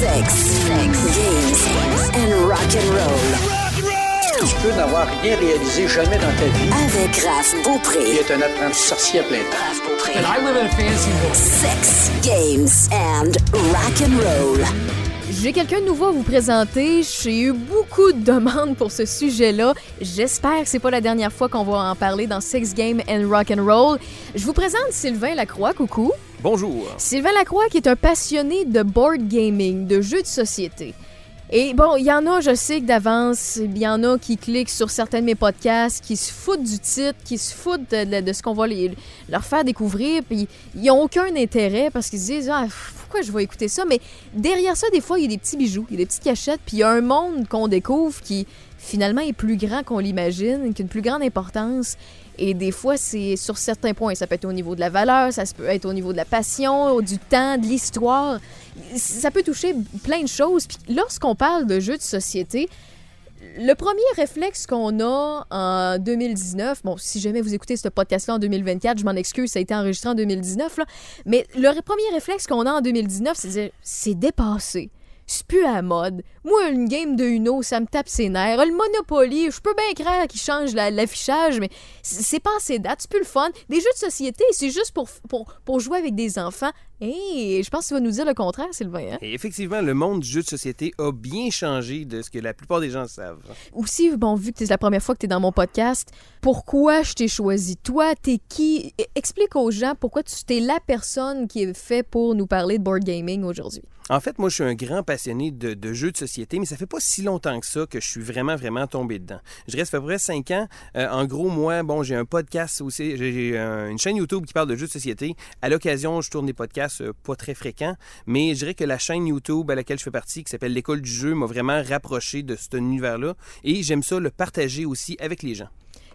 Sex, sex, games and rock and roll. Tu peux n'avoir rien réalisé jamais dans ta vie. Avec Raph Il Beaupré. est un apprenti sorcier à plein temps. Raph Beaupré. And I live in a fancy world. Sex, games and rock and roll. J'ai quelqu'un de nouveau à vous présenter. J'ai eu beaucoup de demandes pour ce sujet-là. J'espère que c'est pas la dernière fois qu'on va en parler dans Sex Game and Rock and Roll. Je vous présente Sylvain Lacroix. Coucou. Bonjour. Sylvain Lacroix qui est un passionné de board gaming, de jeux de société. Et bon, il y en a, je sais que d'avance, il y en a qui cliquent sur certains de mes podcasts, qui se foutent du titre, qui se foutent de, ce qu'on va leur faire découvrir, puis ils n'ont aucun intérêt parce qu'ils se disent ah, pourquoi je vais écouter ça. Mais derrière ça, des fois, il y a des petits bijoux, il y a des petites cachettes, puis il y a un monde qu'on découvre qui finalement est plus grand qu'on l'imagine, qui a une plus grande importance. Et des fois, c'est sur certains points. Ça peut être au niveau de la valeur, ça peut être au niveau de la passion, du temps, de l'histoire. Ça peut toucher plein de choses. Puis lorsqu'on parle de jeux de société, le premier réflexe qu'on a en 2019, bon, si jamais vous écoutez ce podcast-là en 2024, je m'en excuse, ça a été enregistré en 2019, là, mais le premier réflexe qu'on a en 2019, c'est de dire, c'est dépassé. C'est plus à mode. Moi, une game de Uno, ça me tape ses nerfs. Le Monopoly, je peux bien croire qu'ils changent la- l'affichage, mais c'est pas assez date, c'est plus le fun. Des jeux de société, c'est juste pour, pour, pour jouer avec des enfants. Et je pense que tu vas nous dire le contraire, Sylvain. hein? Et effectivement, le monde du jeu de société a bien changé de ce que la plupart des gens savent. aussi, bon, vu que c'est la première fois que tu es dans mon podcast, pourquoi je t'ai choisi? Toi, t'es qui? E- Explique aux gens pourquoi tu es la personne qui est fait pour nous parler de board gaming aujourd'hui. En fait, moi, je suis un grand passionné de, de jeux de société, mais ça fait pas si longtemps que ça que je suis vraiment, vraiment tombé dedans. Je reste à peu près cinq ans. Euh, en gros, moi, bon, j'ai un podcast aussi, j'ai euh, une chaîne YouTube qui parle de jeux de société. À l'occasion, je tourne des podcasts euh, pas très fréquents, mais je dirais que la chaîne YouTube à laquelle je fais partie, qui s'appelle l'École du jeu, m'a vraiment rapproché de cet univers-là. Et j'aime ça le partager aussi avec les gens.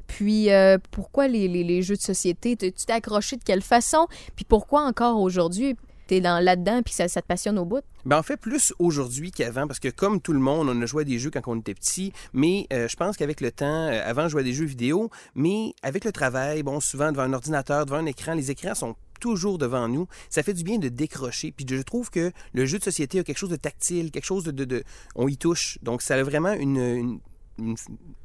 Puis, pourquoi les, les- jeux de société? Tu t'es accroché de quelle façon? Puis, pourquoi encore aujourd'hui? T'es dans- là-dedans, puis ça, te passionne au bout? Ben en fait, plus aujourd'hui qu'avant, parce que comme tout le monde, on a joué à des jeux quand on était petit, mais euh, je pense qu'avec le temps, euh, avant, je jouais à des jeux vidéo, mais avec le travail, bon, souvent devant un ordinateur, devant un écran, les écrans sont toujours devant nous. Ça fait du bien de décrocher. Puis je trouve que le jeu de société a quelque chose de tactile, quelque chose de... on y touche. Donc ça a vraiment une, une-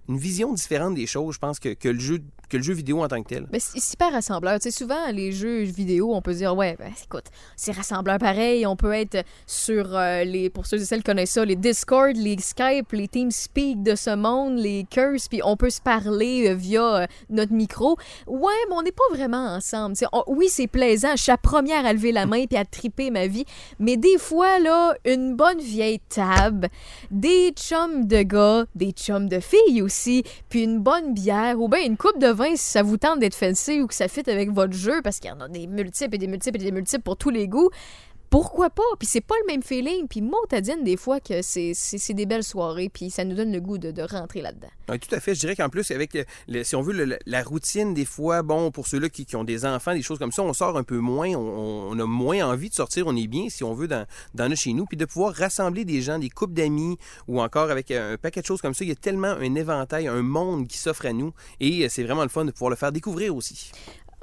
vision différente des choses, je pense, que, que, le, jeu, que le jeu vidéo en tant que tel. Ben, c'est hyper rassembleur. Tu sais, souvent, les jeux vidéo, on peut dire, ouais, ben, écoute, c'est rassembleur pareil. On peut être sur euh, les, pour ceux et celles qui connaissent ça, les Discord, les Skype, les TeamSpeak de ce monde, les Curse, puis on peut se parler euh, via euh, notre micro. Ouais, mais on n'est pas vraiment ensemble. Tu sais, oui, c'est plaisant. Je suis la première à lever la main puis à triper ma vie. Mais des fois, là, une bonne vieille table, des chums de gars, des chums de filles aussi, puis une bonne bière ou bien une coupe de vin si ça vous tente d'être fancy ou que ça fit avec votre jeu parce qu'il y en a des multiples et des multiples et des multiples pour tous les goûts. Pourquoi pas? Puis c'est pas le même feeling. Puis Montadine, des fois, que c'est des belles soirées, puis ça nous donne le goût de, de rentrer là-dedans. Tout à fait. Je dirais qu'en plus, avec, le- le- si on veut, le- la routine, des fois, bon, pour ceux-là qui, qui ont des enfants, des choses comme ça, on sort un peu moins, on, a moins envie de sortir, on est bien, si on veut, dans, dans notre chez nous, puis de pouvoir rassembler des gens, des couples d'amis, ou encore avec un paquet de choses comme ça, il y a tellement un éventail, un monde qui s'offre à nous, et euh, c'est vraiment le fun de pouvoir le faire découvrir aussi.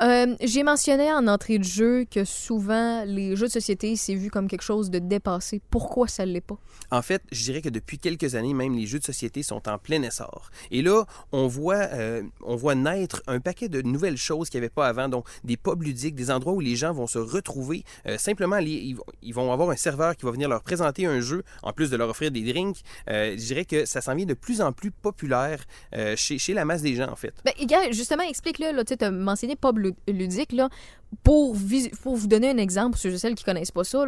Euh, J'ai mentionné en entrée de jeu que souvent, les jeux de société, c'est vu comme quelque chose de dépassé. Pourquoi ça ne l'est pas? En fait, je dirais que depuis quelques années, même les jeux de société sont en plein essor. Et là, on voit, euh, on voit naître un paquet de nouvelles choses qu'il n'y avait pas avant, donc des pubs ludiques, des endroits où les gens vont se retrouver. Euh, simplement, les- ils, vont- avoir un serveur qui va venir leur présenter un jeu, en plus de leur offrir des drinks. Je dirais que ça s'en vient de plus en plus populaire chez, chez la masse des gens, en fait. Ben, justement, explique-le. Tu as mentionné pub ludique. Là, pour, vous donner un exemple, pour ceux et celles qui connaissent pas ça,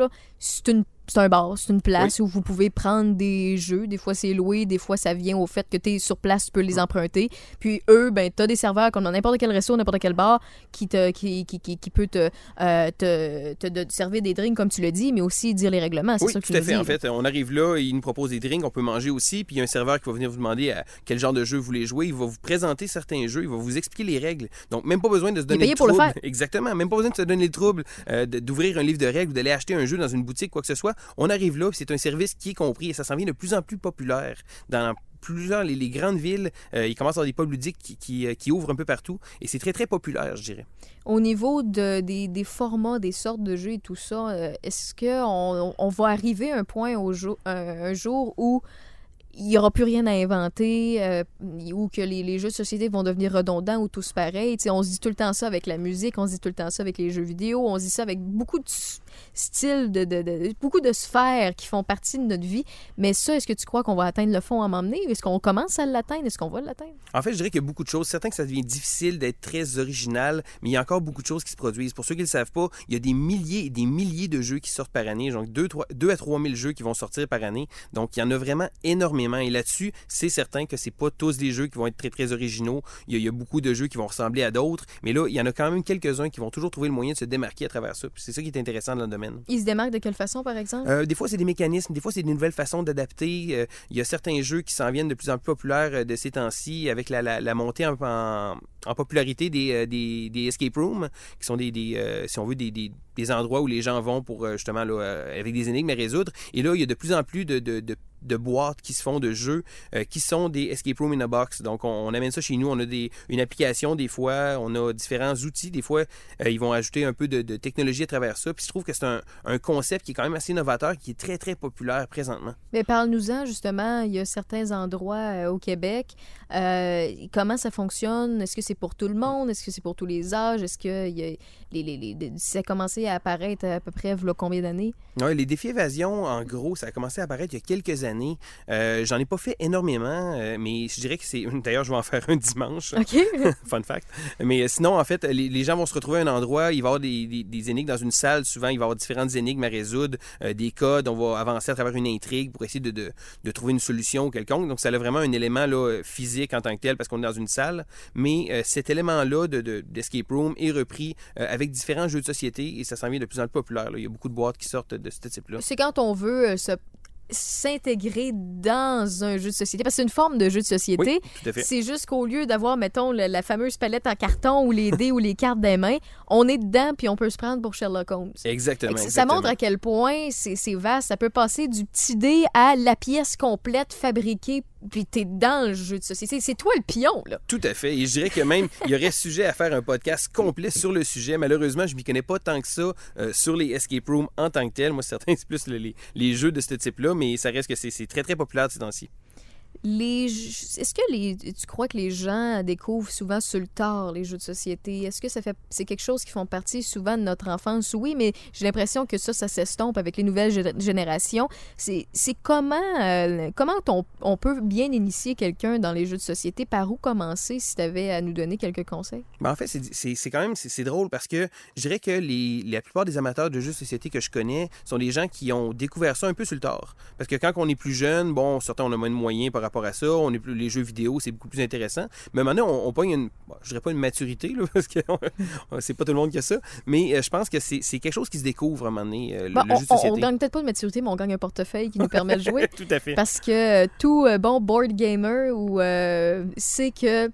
c'est un bar, c'est une place où vous pouvez prendre des jeux. Des fois, c'est loué, des fois, ça vient au fait que tu es sur place, tu peux les emprunter. Puis eux, ben, tu as des serveurs comme dans n'importe quel resto, n'importe quel bar qui, te, qui, qui, qui, qui peut te, euh, te, te, te servir des drinks, comme tu le dis, mais aussi dire les règlements. C'est Oui, ça que tout tu à fait. En fait, on arrive là, il nous propose des drinks, on peut manger aussi, puis il y a un serveur qui va venir vous demander à quel genre de jeu vous voulez jouer. Il va vous présenter certains jeux, il va vous expliquer les règles. Donc, même pas besoin de se donner payé le pour le faire. Exactement. Même pas besoin de se donner le trouble euh, d'ouvrir un livre de règles ou d'aller acheter un jeu dans une boutique, quoi que ce soit. On arrive là, c'est un service qui est compris et ça s'en vient de plus en plus populaire dans plusieurs, les, les grandes villes, euh, ils commencent à avoir des pubs ludiques qui, qui, euh, qui ouvrent un peu partout. Et c'est très, très populaire, je dirais. Au niveau de, des, des formats, des sortes de jeux et tout ça, euh, est-ce qu'on on va arriver à un point au un, un jour où il n'y aura plus rien à inventer euh, ou que les, jeux de société vont devenir redondants ou tous pareils. On se dit tout le temps ça avec la musique, on se dit tout le temps ça avec les jeux vidéo, on se dit ça avec beaucoup de styles, de- beaucoup de sphères qui font partie de notre vie. Mais ça, est-ce que tu crois qu'on va atteindre le fond à m'emmener? Est-ce qu'on commence à l'atteindre? Est-ce qu'on va l'atteindre? En fait, je dirais qu'il y a beaucoup de choses. Certains que ça devient difficile d'être très original, mais il y a encore beaucoup de choses qui se produisent. Pour ceux qui ne le savent pas, il y a des milliers et des milliers de jeux qui sortent par année. Donc, 2, à 3 000 jeux qui vont sortir par année. Donc, il y en a vraiment énormément. Et là-dessus, c'est certain que c'est pas tous des jeux qui vont être très, très originaux. Il y a, il y a beaucoup de jeux qui vont ressembler à d'autres. Mais là, il y en a quand même quelques-uns qui vont toujours trouver le moyen de se démarquer à travers ça. C'est ça qui est intéressant dans le domaine. Ils se démarquent de quelle façon, par exemple? Euh, des fois, c'est des mécanismes, des fois, c'est des nouvelles façons d'adapter. Euh, il y a certains jeux qui s'en viennent de plus en plus populaires euh, de ces temps-ci avec la, la- la montée en, en- en popularité des, des, des escape rooms, qui sont des, des, euh, si on veut, des, des- des endroits où les gens vont pour justement là, avec des énigmes à résoudre. Et là, il y a de plus en plus de, de- de- de boîtes qui se font de jeux euh, qui sont des escape rooms in a box. Donc, on, on amène ça chez nous. On a des, une application des fois, on a différents outils. Des fois, euh, ils vont ajouter un peu de, de technologie à travers ça. Puis je trouve que c'est un, un concept qui est quand même assez novateur, qui est très, très populaire présentement. Mais parle-nous-en, justement. Il y a certains endroits euh, au Québec. Comment ça fonctionne? Est-ce que c'est pour tout le monde? Est-ce que c'est pour tous les âges? Est-ce que il y a les, les, les- ça a commencé à apparaître à peu près, voilà combien d'années? Ouais, les défis évasion, en gros, ça a commencé à apparaître il y a quelques années. Euh, J'en ai pas fait énormément, euh, mais je dirais que c'est. D'ailleurs, je vais en faire un dimanche. OK. Fun fact. Mais euh, sinon, en fait, les, les gens vont se retrouver à un endroit, il va y avoir des, des- des énigmes dans une salle. Souvent, il va y avoir différentes énigmes à résoudre, des codes. On va avancer à travers une intrigue pour essayer de, de- de trouver une solution quelconque. Donc, ça a vraiment un élément là, physique en tant que tel parce qu'on est dans une salle. Mais cet élément-là de, de- d'escape room est repris avec différents jeux de société et ça s'en vient de plus en plus populaire. là. Il y a beaucoup de boîtes qui sortent de ce type-là. c'est quand on veut se s'intégrer dans un jeu de société parce que c'est une forme de jeu de société. Oui. C'est juste qu'au lieu d'avoir, mettons, la fameuse palette en carton ou les dés ou les cartes des mains, on est dedans puis on peut se prendre pour Sherlock Holmes. Exactement. Ça montre à quel point c'est c'est vaste. Ça peut passer du petit dé à la pièce complète fabriquée, puis t'es dans le jeu de société. C'est toi le pion, là. Tout à fait. Et je dirais que même, il y aurait sujet à faire un podcast complet sur le sujet. Malheureusement, je ne m'y connais pas tant que ça euh, sur les escape rooms en tant que tel. Moi, certains, c'est plus le- les, les jeux de ce type-là, mais ça reste que c'est c'est très, très populaire de ces temps-ci. Les, est-ce que les, tu crois que les gens découvrent souvent sur le tard les jeux de société? Est-ce que ça fait, c'est quelque chose qui font partie souvent de notre enfance? Oui, mais j'ai l'impression que ça, ça s'estompe avec les nouvelles gé- générations. C'est, comment, euh, comment on, peut bien initier quelqu'un dans les jeux de société? Par où commencer si tu avais à nous donner quelques conseils? Ben, en fait, c'est- quand même c'est drôle parce que je dirais que la plupart des amateurs de jeux de société que je connais sont des gens qui ont découvert ça un peu sur le tard. Parce que quand on est plus jeune, bon, certains on a moins de moyens par rapport à ça, on est plus, les jeux vidéo, c'est beaucoup plus intéressant. Mais maintenant, on, on pogne une, bon, je dirais pas une maturité, là, parce que c'est pas tout le monde qui a ça, mais euh, je pense que c'est quelque chose qui se découvre à un moment donné, euh, Bon, le on, jeu de on- société. on gagne peut-être pas de maturité, mais on gagne un portefeuille qui nous permet de jouer. Tout à fait. Parce que euh, tout bon board gamer ou c'est que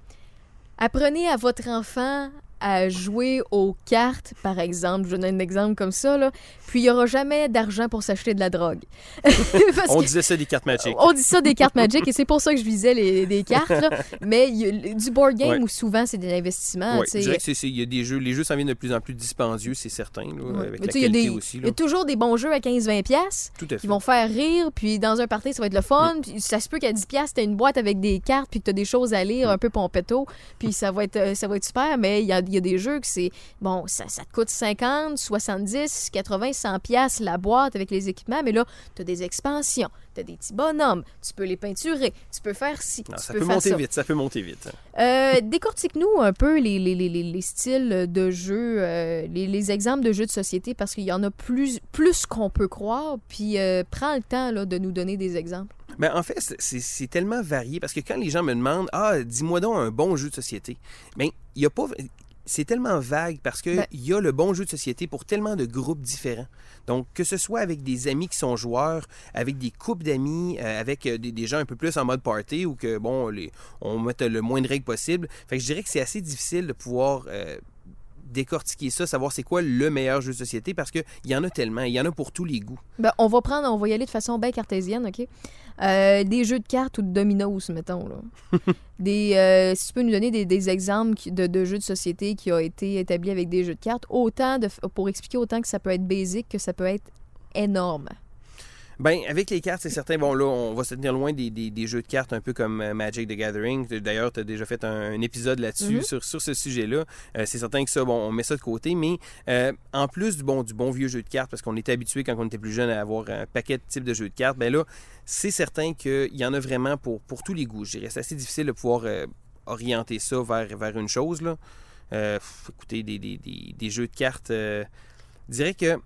apprenez à votre enfant à jouer aux cartes, par exemple. Je donne un exemple comme ça, là. Puis il n'y aura jamais d'argent pour s'acheter de la drogue. On disait ça des cartes magiques. on dit ça des cartes Magic et c'est pour ça que je visais les, des cartes. là. Mais il y a du board game Ouais. où souvent c'est des investissements. Ouais, tu je dirais que il y a des jeux, les jeux s'en viennent de plus en plus dispendieux, c'est certain, là, Ouais. avec Mais la tu sais, il y a qualité des- aussi. Il là. y a toujours des bons jeux à 15-20$. piastres Tout à fait. qui vont faire rire, puis dans un party, ça va être le Mm. fun. Puis ça se peut qu'à 10$, piastres, t'as une boîte avec des cartes, puis que t'as des choses à lire, Mm. un peu pompetto, puis ça va être, euh, ça va être super, mais il y a, il y a des jeux que c'est, bon, ça, ça te coûte 50, 70, 80, 100$ piastres la boîte avec les équipements, mais là, t'as des expansions, t'as des petits bonhommes, tu peux les peinturer, tu peux faire ci, Non, tu ça peux peut faire monter ça. vite, ça peut monter vite. Euh, Décortique-nous un peu les, les, les, les- les styles de jeux, euh, les, les exemples de jeux de société, parce qu'il y en a plus, plus qu'on peut croire. Puis euh, prends le temps là, de nous donner des exemples. Ben, en fait, c'est- tellement varié parce que quand les gens me demandent Ah, dis-moi donc un bon jeu de société, ben, il y a pas. C'est tellement vague parce qu'il Ben- y a le bon jeu de société pour tellement de groupes différents. Donc, que ce soit avec des amis qui sont joueurs, avec des couples d'amis, euh, avec euh, des, des gens un peu plus en mode party ou que, bon, les, on mette le moins de règles possible. Fait que je dirais que c'est assez difficile de pouvoir euh, décortiquer ça, savoir c'est quoi le meilleur jeu de société parce qu'il y en a tellement, il y en a pour tous les goûts. Ben, on va prendre, on va y aller de façon bien cartésienne, OK? Euh, des jeux de cartes ou de dominos, mettons. Là. des, euh, si tu peux nous donner des, des exemples de, de jeux de société qui ont été établis avec des jeux de cartes, autant de, pour expliquer autant que ça peut être basique que ça peut être énorme. Ben, avec les cartes, c'est certain. Bon, là, on va se tenir loin des, des- des jeux de cartes un peu comme euh, Magic the Gathering. D'ailleurs, tu as déjà fait un, un épisode là-dessus, Mhm. sur, sur ce sujet-là. Euh, c'est certain que ça, bon, on met ça de côté. Mais euh, en plus du bon, du bon vieux jeu de cartes, parce qu'on était habitué quand on était plus jeune à avoir un paquet de types de jeux de cartes, ben là, c'est certain qu'il y en a vraiment pour, pour tous les goûts. Je dirais, c'est assez difficile de pouvoir euh, orienter ça vers, vers une chose. Là. Écoutez, des, des- jeux de cartes, je dirais que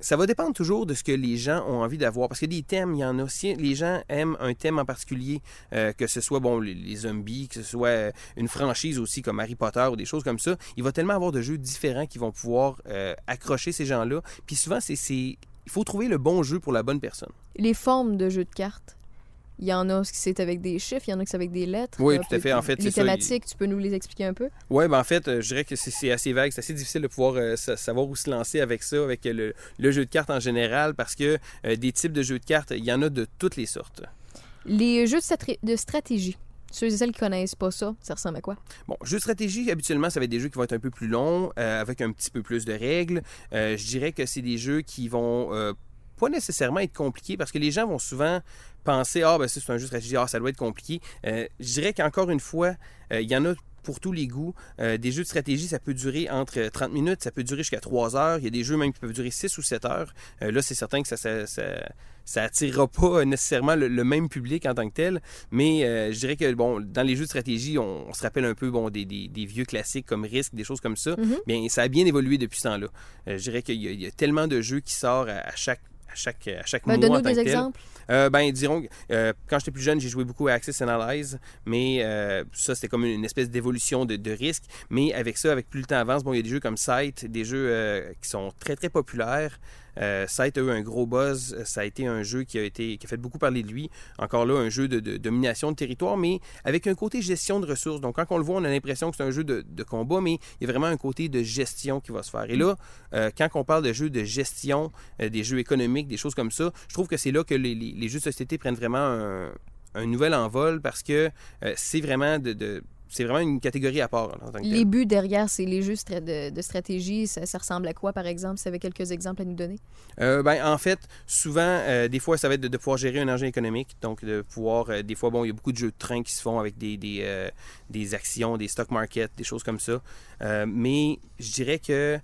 ça va dépendre toujours de ce que les gens ont envie d'avoir. Parce que des thèmes, il y en a. Si les gens aiment un thème en particulier, euh, que ce soit bon les, les zombies, que ce soit euh, une franchise aussi comme Harry Potter ou des choses comme ça, il va tellement avoir de jeux différents qui vont pouvoir euh, accrocher ces gens-là. Puis souvent, c'est, c'est- il faut trouver le bon jeu pour la bonne personne. Les formes de jeux de cartes. Il y en a qui c'est avec des chiffres, il y en a qui c'est avec des lettres. Oui, tout à fait. En fait, les ça, thématiques, tu peux nous les expliquer un peu? Oui, ben en fait, euh, je dirais que c'est, assez vague. C'est assez difficile de pouvoir euh, sa- savoir où se lancer avec ça, avec euh, le, le jeu de cartes en général, parce que euh, des types de jeux de cartes, il y en a de toutes les sortes. Les jeux de, stratégie. Ceux et celles qui connaissent pas ça, ça ressemble à quoi? Bon, jeux de stratégie, habituellement, ça va être des jeux qui vont être un peu plus longs, euh, avec un petit peu plus de règles. Euh, je dirais que c'est des jeux qui vont euh, pas nécessairement être compliqués parce que les gens vont souvent penser Ah, ben c'est un jeu de stratégie, ah, ça doit être compliqué. Euh, je dirais qu'encore une fois, euh, il y en a pour tous les goûts. Euh, des jeux de stratégie, ça peut durer entre 30 minutes, ça peut durer jusqu'à 3 heures. Il y a des jeux même qui peuvent durer 6 ou 7 heures. Euh, là, c'est certain que ça, ça, ça, ça attirera pas nécessairement le, le même public en tant que tel. Mais euh, je dirais que bon, dans les jeux de stratégie, on, on se rappelle un peu bon, des, des- des vieux classiques comme Risk, des choses comme ça. Mhm. Bien, ça a bien évolué depuis ce temps-là. Je dirais qu'il y, a- il y a tellement de jeux qui sortent à, à chaque à chaque, à chaque Ben, mois Donne-nous des exemples. Euh, ben, dirons, euh, quand j'étais plus jeune, j'ai joué beaucoup à Access Analyze, mais euh, ça, c'était comme une espèce d'évolution de, de risque. Mais avec ça, avec plus le temps avance, bon, il y a des jeux comme Sight, des jeux qui sont très, très populaires. Euh, Sight a eu un gros buzz. Ça a été un jeu qui a, été, qui a fait beaucoup parler de lui. Encore là, un jeu de, domination de territoire, mais avec un côté gestion de ressources. Donc, quand on le voit, on a l'impression que c'est un jeu de, combat, mais il y a vraiment un côté de gestion qui va se faire. Et là, euh, quand on parle de jeux de gestion, euh, des jeux économiques, des choses comme ça, je trouve que c'est là que les, jeux de société prennent vraiment un, nouvel envol parce que euh, c'est vraiment de- c'est vraiment une catégorie à part en tant que Les buts derrière, c'est les jeux de, de stratégie. Ça, ça ressemble à quoi, par exemple? Si tu avais quelques exemples à nous donner. Euh, ben, en fait, souvent, euh, des fois, ça va être de, de pouvoir gérer un engin économique. Donc, de pouvoir, euh, des fois, bon, il y a beaucoup de jeux de train qui se font avec des, des, des actions, des stock markets, des choses comme ça. Mais je dirais que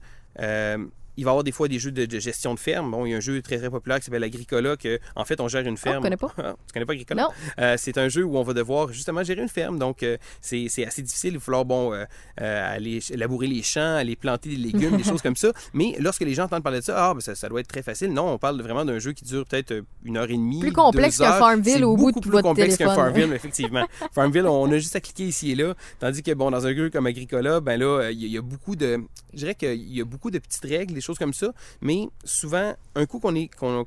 il va y avoir des fois des jeux de, de gestion de ferme. Bon, il y a un jeu très très populaire qui s'appelle Agricola, que en fait on gère une ferme. connais pas? Ah, tu connais pas Agricola? Non. Euh, c'est un jeu où on va devoir justement gérer une ferme. Donc euh, c'est c'est assez difficile. Il va falloir bon euh, aller labourer les champs, aller planter des légumes, des choses comme ça. Mais lorsque les gens entendent parler de ça, ah ben ça, ça doit être très facile. Non, on parle vraiment d'un jeu qui dure peut-être une heure et demie. Plus complexe qu'un. Farmville au bout de beaucoup plus votre complexe qu'un. Farmville, effectivement. Farmville, on a juste à cliquer ici et là. Tandis que bon, dans un jeu comme Agricola, ben là, il y, y a beaucoup de, je dirais qu'il y a beaucoup de petites règles, choses comme ça. Mais souvent, un coup qu'on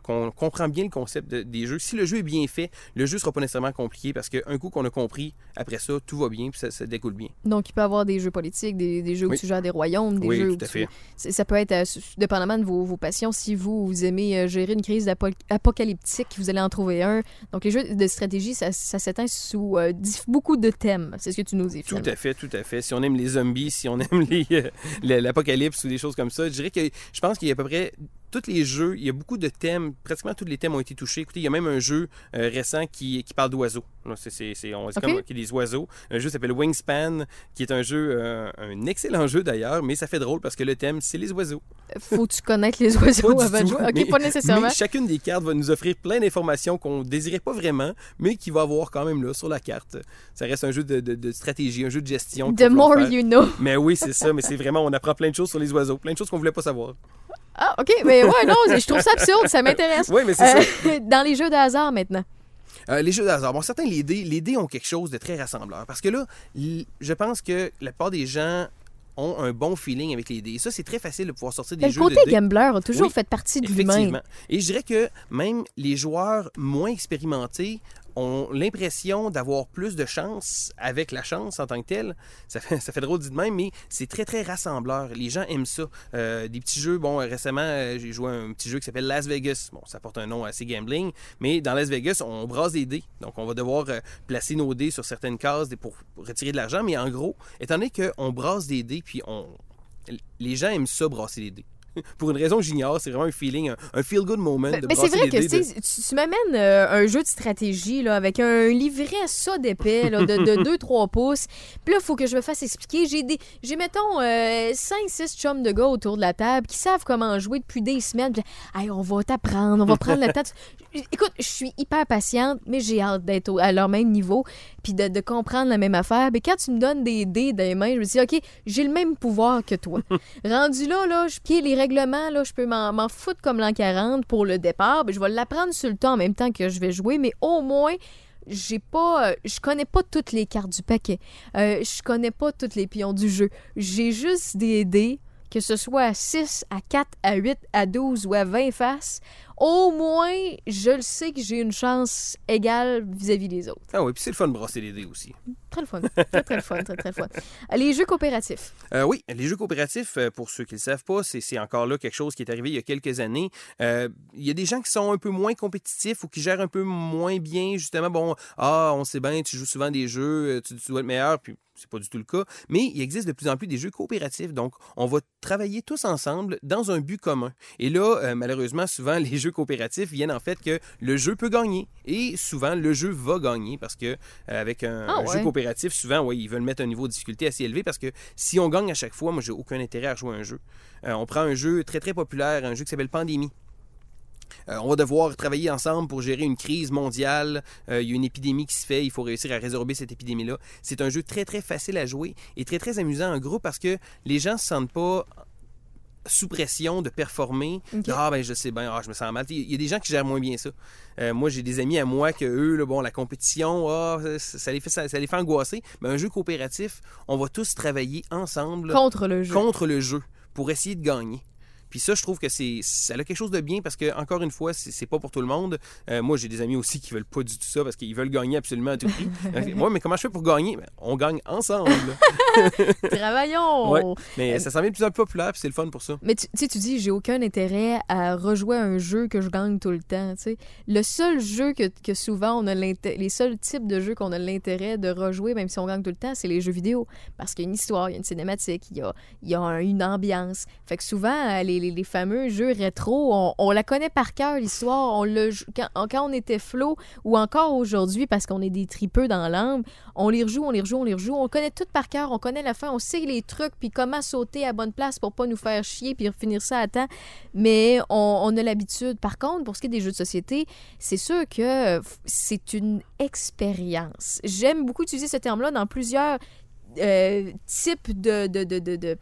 qu'on, comprend bien le concept de- des jeux, si le jeu est bien fait, le jeu sera pas nécessairement compliqué parce qu'un coup qu'on a compris, après ça, tout va bien puis ça, ça découle bien. Donc, il peut y avoir des jeux politiques, des, des jeux où Oui. tu gères des royaumes, des Oui, jeux tout à fait. Ça peut être, euh, dépendamment de vos, vos passions, si vous, vous aimez euh, gérer une crise apocalyptique, vous allez en trouver un. Donc, les jeux de stratégie, ça, ça s'éteint sous euh, beaucoup de thèmes. C'est ce que tu nous dis, Tout à fait, tout à fait. Si on aime les zombies, si on aime euh, l'apocalypse ou des choses comme ça, je dirais que je pense qu'il y a à peu près tous les jeux, il y a beaucoup de thèmes, pratiquement tous les thèmes ont été touchés. Écoutez, il y a même un jeu euh, récent qui, qui parle d'oiseaux. C'est, on dit comme qui est des oiseaux. Un jeu s'appelle Wingspan, qui est un jeu, euh, un excellent jeu d'ailleurs, mais ça fait drôle parce que le thème, c'est les oiseaux. Faut-tu connaître les oiseaux avant de jouer? OK, mais- pas nécessairement. Mais chacune des cartes va nous offrir plein d'informations qu'on désirait pas vraiment, mais qui va avoir quand même là sur la carte. Ça reste un jeu de, de- de stratégie, un jeu de gestion. The more you know. Mais oui, c'est ça, mais c'est vraiment, on apprend plein de choses sur les oiseaux, plein de choses qu'on voulait pas savoir. Ah, OK, mais ouais, non, je trouve ça absurde, ça m'intéresse. Oui, mais c'est ça. Euh, dans les jeux de hasard maintenant. Euh, les jeux de hasard. Bon, certains, les dés, les dés ont quelque chose de très rassembleur. Parce que là, je pense que la plupart des gens ont un bon feeling avec les dés. Et ça, c'est très facile de pouvoir sortir des le jeux côté de dés. gambler a toujours Oui, fait partie de. Effectivement. Et je dirais que même les joueurs moins expérimentés ont l'impression d'avoir plus de chance avec la chance en tant que telle. Ça fait, ça fait drôle dit de même, mais c'est très, très rassembleur. Les gens aiment ça. Euh, des petits jeux, bon, récemment, euh, j'ai joué à un petit jeu qui s'appelle Las Vegas. Bon, ça porte un nom assez gambling, mais dans Las Vegas, on brasse des dés. Donc, on va devoir euh, placer nos dés sur certaines cases pour retirer de l'argent, mais en gros, étant donné qu'on brasse des dés, puis on... les gens aiment ça, brasser des dés pour une raison que j'ignore. C'est vraiment un feeling, un, un feel-good moment. Ben, de mais c'est brasser vrai que dés tu, m'amènes euh, un jeu de stratégie là, avec un livret ça d'épais là, de, 2-3 pouces. Puis là, il faut que je me fasse expliquer. J'ai, des, j'ai mettons, 5-6 chums de gars autour de la table qui savent comment jouer depuis des semaines. Puis Hey, on va t'apprendre, on va prendre le temps. de- Écoute, je suis hyper patiente, mais j'ai hâte d'être au- à leur même niveau puis de, de comprendre la même affaire. Mais quand tu me donnes des dés dans les mains, je me dis, OK, j'ai le même pouvoir que toi. Rendu là, là, je, OK, les règlements, là, je peux m'en, m'en foutre comme l'an 40 pour le départ. Ben, je vais l'apprendre sur le temps en même temps que je vais jouer, mais au moins, j'ai pas. euh, je connais pas toutes les cartes du paquet. Euh, je connais pas tous les pions du jeu. J'ai juste des dés, que ce soit à 6, à 4, à 8, à 12 ou à 20 faces. Au moins, je le sais que j'ai une chance égale vis-à-vis des autres. Ah oui, puis c'est le fun de brasser les dés aussi. Très le fun. Très, très le fun. Très, très le fun. Les jeux coopératifs. Euh, oui, les jeux coopératifs, euh, pour ceux qui ne le savent pas, c'est c'est encore là quelque chose qui est arrivé il y a quelques années. Euh, Il y a des gens qui sont un peu moins compétitifs ou qui gèrent un peu moins bien, justement, bon, ah, on sait bien, tu joues souvent des jeux, tu, tu dois être meilleur, puis c'est pas du tout le cas. Mais il existe de plus en plus des jeux coopératifs, donc on va travailler tous ensemble dans un but commun. Et là, euh, malheureusement, souvent, les jeux coopératifs viennent en fait que le jeu peut gagner. Et souvent, le jeu va gagner parce que euh, avec un, Ah un jeu coopératif, souvent, ouais, ils veulent mettre un niveau de difficulté assez élevé parce que si on gagne à chaque fois, moi, j'ai aucun intérêt à jouer à un jeu. Euh, on prend un jeu très, très populaire, un jeu qui s'appelle Pandémie. Euh, on va devoir travailler ensemble pour gérer une crise mondiale. Euh, il y a une épidémie qui se fait. Il faut réussir à résorber cette épidémie-là. C'est un jeu très, très facile à jouer et très, très amusant en groupe parce que les gens ne se sentent pas sous pression de performer. Ok. Ah ben je sais bien, ah, je me sens mal. Il y a des gens qui gèrent moins bien ça. Euh, moi j'ai des amis à moi que eux, là, bon, la compétition, ah, ça, ça les fait, ça, ça les fait angoisser. Mais un jeu coopératif, on va tous travailler ensemble Contre le jeu. contre le jeu pour essayer de gagner. Puis ça, je trouve que c'est ça a quelque chose de bien parce que encore une fois, c'est pas pour tout le monde. Euh, moi, j'ai des amis aussi qui veulent pas du tout ça parce qu'ils veulent gagner absolument à tout prix. Moi, mais comment je fais pour gagner? Ben, On gagne ensemble. Travaillons. Ouais. Mais ça s'en vient de plus en plus populaire, puis c'est le fun pour ça. Mais tu tu sais, tu dis, j'ai aucun intérêt à rejouer à un jeu que je gagne tout le temps. tu sais. Le seul jeu que, que souvent on a l'intérêt, les seuls types de jeux qu'on a l'intérêt de rejouer, même si on gagne tout le temps, c'est les jeux vidéo. Parce qu'il y a une histoire, il y a une cinématique, il y a, il y a un- une ambiance. Fait que souvent, euh, les, fameux jeux rétro, on, la connaît par cœur, l'histoire. On le, quand, on était flow, ou encore aujourd'hui, parce qu'on est des tripeux dans l'âme, on les rejoue, on les rejoue, on les rejoue. On connaît tout par cœur, on connaît la fin, on sait les trucs, puis comment sauter à bonne place pour pas nous faire chier, puis finir ça à temps. Mais on, a l'habitude. Par contre, pour ce qui est des jeux de société, c'est sûr que c'est une expérience. J'aime beaucoup utiliser ce terme-là dans plusieurs euh, types de, de, de, de,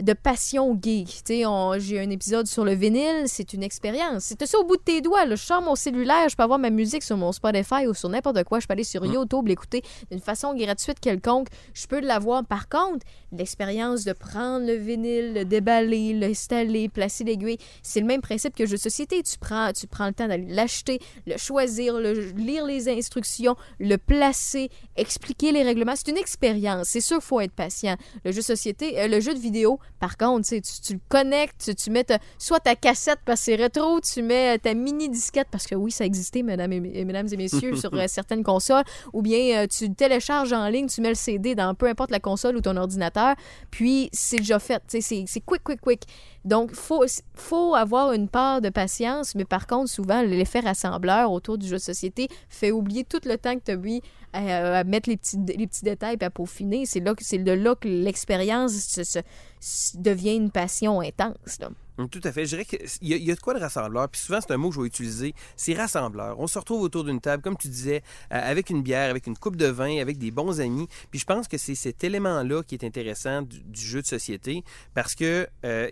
de passion geek. Tu sais, on- j'ai un épisode sur le vinyle, c'est une expérience. C'est ça au bout de tes doigts. là. Je sors mon cellulaire, je peux avoir ma musique sur mon Spotify ou sur n'importe quoi. Je peux aller sur YouTube, l'écouter d'une façon gratuite quelconque. Je peux l'avoir. Par contre, l'expérience de prendre le vinyle, le déballer, l'installer, placer l'aiguille, c'est le même principe que jeu de société. Tu prends, tu prends le temps d'aller l'acheter, le choisir, le, lire les instructions, le placer, expliquer les règlements. C'est une expérience. C'est sûr qu'il faut être patient. Le jeu de société, euh, le jeu de vidéo, par contre, tu, tu, le connectes, tu, tu mets ta- soit ta cassette parce que c'est rétro, tu mets euh, ta mini disquette parce que oui, ça existait, mesdames et, mesdames et messieurs, sur euh, certaines consoles, ou bien euh, tu le télécharges en ligne, tu mets le CD dans peu importe la console ou ton ordinateur, puis c'est déjà fait. C'est quick, quick, quick. Donc, faut faut avoir une part de patience, mais par contre, souvent, l'effet rassembleur autour du jeu de société fait oublier tout le temps que tu as mis à, mettre les petits, les petits détails et à peaufiner. C'est là c'est de là que l'expérience devient une passion intense. Hum, Tout à fait. Je dirais qu'il y, a- de quoi de rassembleur. Puis souvent, c'est un mot que je vais utiliser. C'est rassembleur. On se retrouve autour d'une table, comme tu disais, avec une bière, avec une coupe de vin, avec des bons amis. Puis je pense que c'est cet élément-là qui est intéressant du, du jeu de société parce que. euh,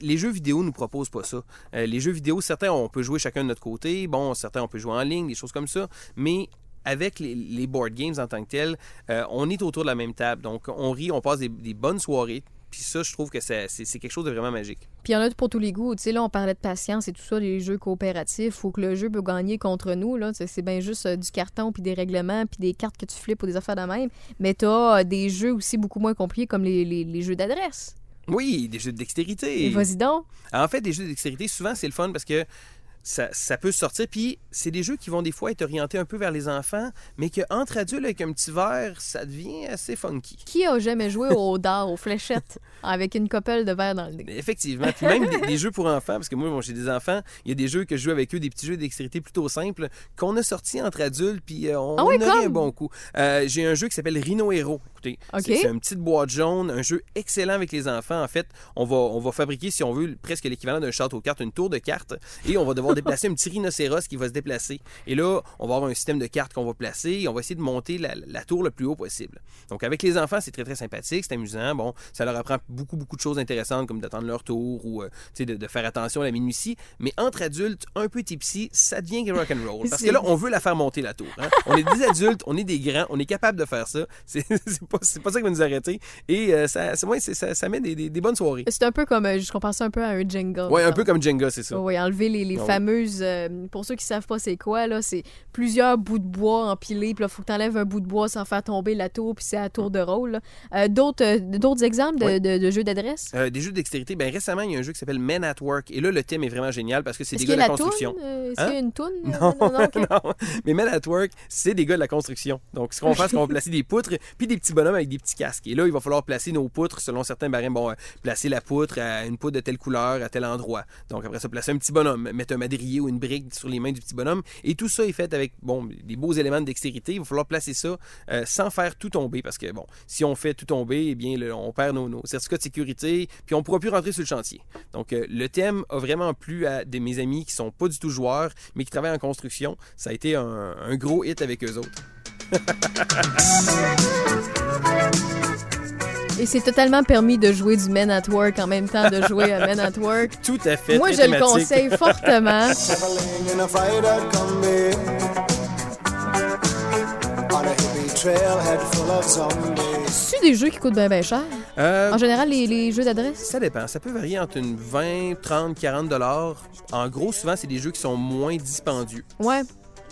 les jeux vidéo nous proposent pas ça. Euh, les jeux vidéo, certains, on peut jouer chacun de notre côté. Bon, certains, on peut jouer en ligne, des choses comme ça. Mais avec les, les board games en tant que tels, euh, on est autour de la même table. Donc, on rit, on passe des, des bonnes soirées Puis ça, je trouve que c'est quelque chose de vraiment magique. Puis il y en a pour tous les goûts. Tu sais, là, on parlait de patience et tout ça, les jeux coopératifs. Faut que le jeu peut gagner contre nous. Là. Tu C'est bien juste euh, du carton, puis des règlements, puis des cartes que tu flippes ou des affaires de même. Mais t'as euh, des jeux aussi beaucoup moins compliqués comme les, les- les jeux d'adresse. Oui, des jeux de dextérité. Et Vas-y donc. En fait, des jeux de dextérité, souvent, c'est le fun parce que ça, ça peut sortir. Puis, c'est des jeux qui vont des fois être orientés un peu vers les enfants, mais qu'entre adultes, avec un petit verre, ça devient assez funky. Qui a jamais joué au dard, aux fléchettes, avec une coppelle de verre dans le nez? Effectivement. Puis même des, des jeux pour enfants, parce que moi, bon, j'ai des enfants, il y a des jeux que je joue avec eux, des petits jeux de dextérité plutôt simples, qu'on a sortis entre adultes, puis euh, on, Ah oui, on aurait un comme? bon coup. Euh, j'ai un jeu qui s'appelle Rhino Hero. Écoutez, c'est une petite boîte jaune, un jeu excellent avec les enfants. En fait, on va, on va fabriquer, si on veut, presque l'équivalent d'un château de cartes, une tour de cartes, et on va devoir déplacer un petit rhinocéros qui va se déplacer. Et là, on va avoir un système de cartes qu'on va placer, et on va essayer de monter la, la tour le plus haut possible. Donc, avec les enfants, c'est très, très sympathique, c'est amusant. Bon, ça leur apprend beaucoup, beaucoup de choses intéressantes, comme d'attendre leur tour ou euh, tu sais, de, de faire attention à la minutie. Mais entre adultes, un peu tipsy, ça devient rock and roll. Parce que là, on veut la faire monter la tour. hein. On est des adultes, on est des grands, on est capable de faire ça. C'est pas, pas ça qui va nous arrêter. Et euh, ça, ça, ouais, ça, ça met des, des- des bonnes soirées. C'est un peu comme, euh, je compare ça un peu à un Jenga. Ouais, un peu comme Jenga, c'est ça. Oui, enlever les, les Ah oui. Euh, pour ceux qui savent pas c'est quoi, là, c'est plusieurs bouts de bois empilés. Puis là, faut que tu enlèves un bout de bois sans faire tomber la tour, puis c'est à tour de rôle. Euh, D'autres euh, d'autres exemples de, Oui. de- de jeux d'adresse? Des jeux de dextérité. Ben, récemment, il y a un jeu qui s'appelle Men at Work. Et là, le thème est vraiment génial parce que c'est des gars de la construction. toune? Est-ce Hein? qu'il y a une toune? Non, ok. non. Mais Men at Work, c'est des gars de la construction. Donc, ce qu'on va faire, c'est qu'on va placer des poutres, puis des petits bonhommes avec des petits casques. Et là, il va falloir placer nos poutres selon certains barèmes. Bon, placer la poutre à une poutre de telle couleur, à tel endroit. Donc, après ça, placer un petit bonhomme, mettre un ou une brique sur les mains du petit bonhomme. Et tout ça est fait avec, bon, des beaux éléments de dextérité. Il va falloir placer ça euh, sans faire tout tomber. Parce que, bon, si on fait tout tomber, eh bien, on perd nos, nos certificats de sécurité, puis on ne pourra plus rentrer sur le chantier. Donc, euh, le thème a vraiment plu à de mes amis qui sont pas du tout joueurs, mais qui travaillent en construction. Ça a été un gros hit avec eux autres. Et c'est totalement permis de jouer du Men at Work en même temps de jouer à Men at Work. Tout à fait. Moi, je le conseille fortement. C'est des jeux qui coûtent bien, bien cher? Euh, En général, les, les jeux d'adresse? ça dépend. Ça peut varier entre une 20, 30, 40 dollars. En gros, souvent, c'est des jeux qui sont moins dispendieux. Ouais.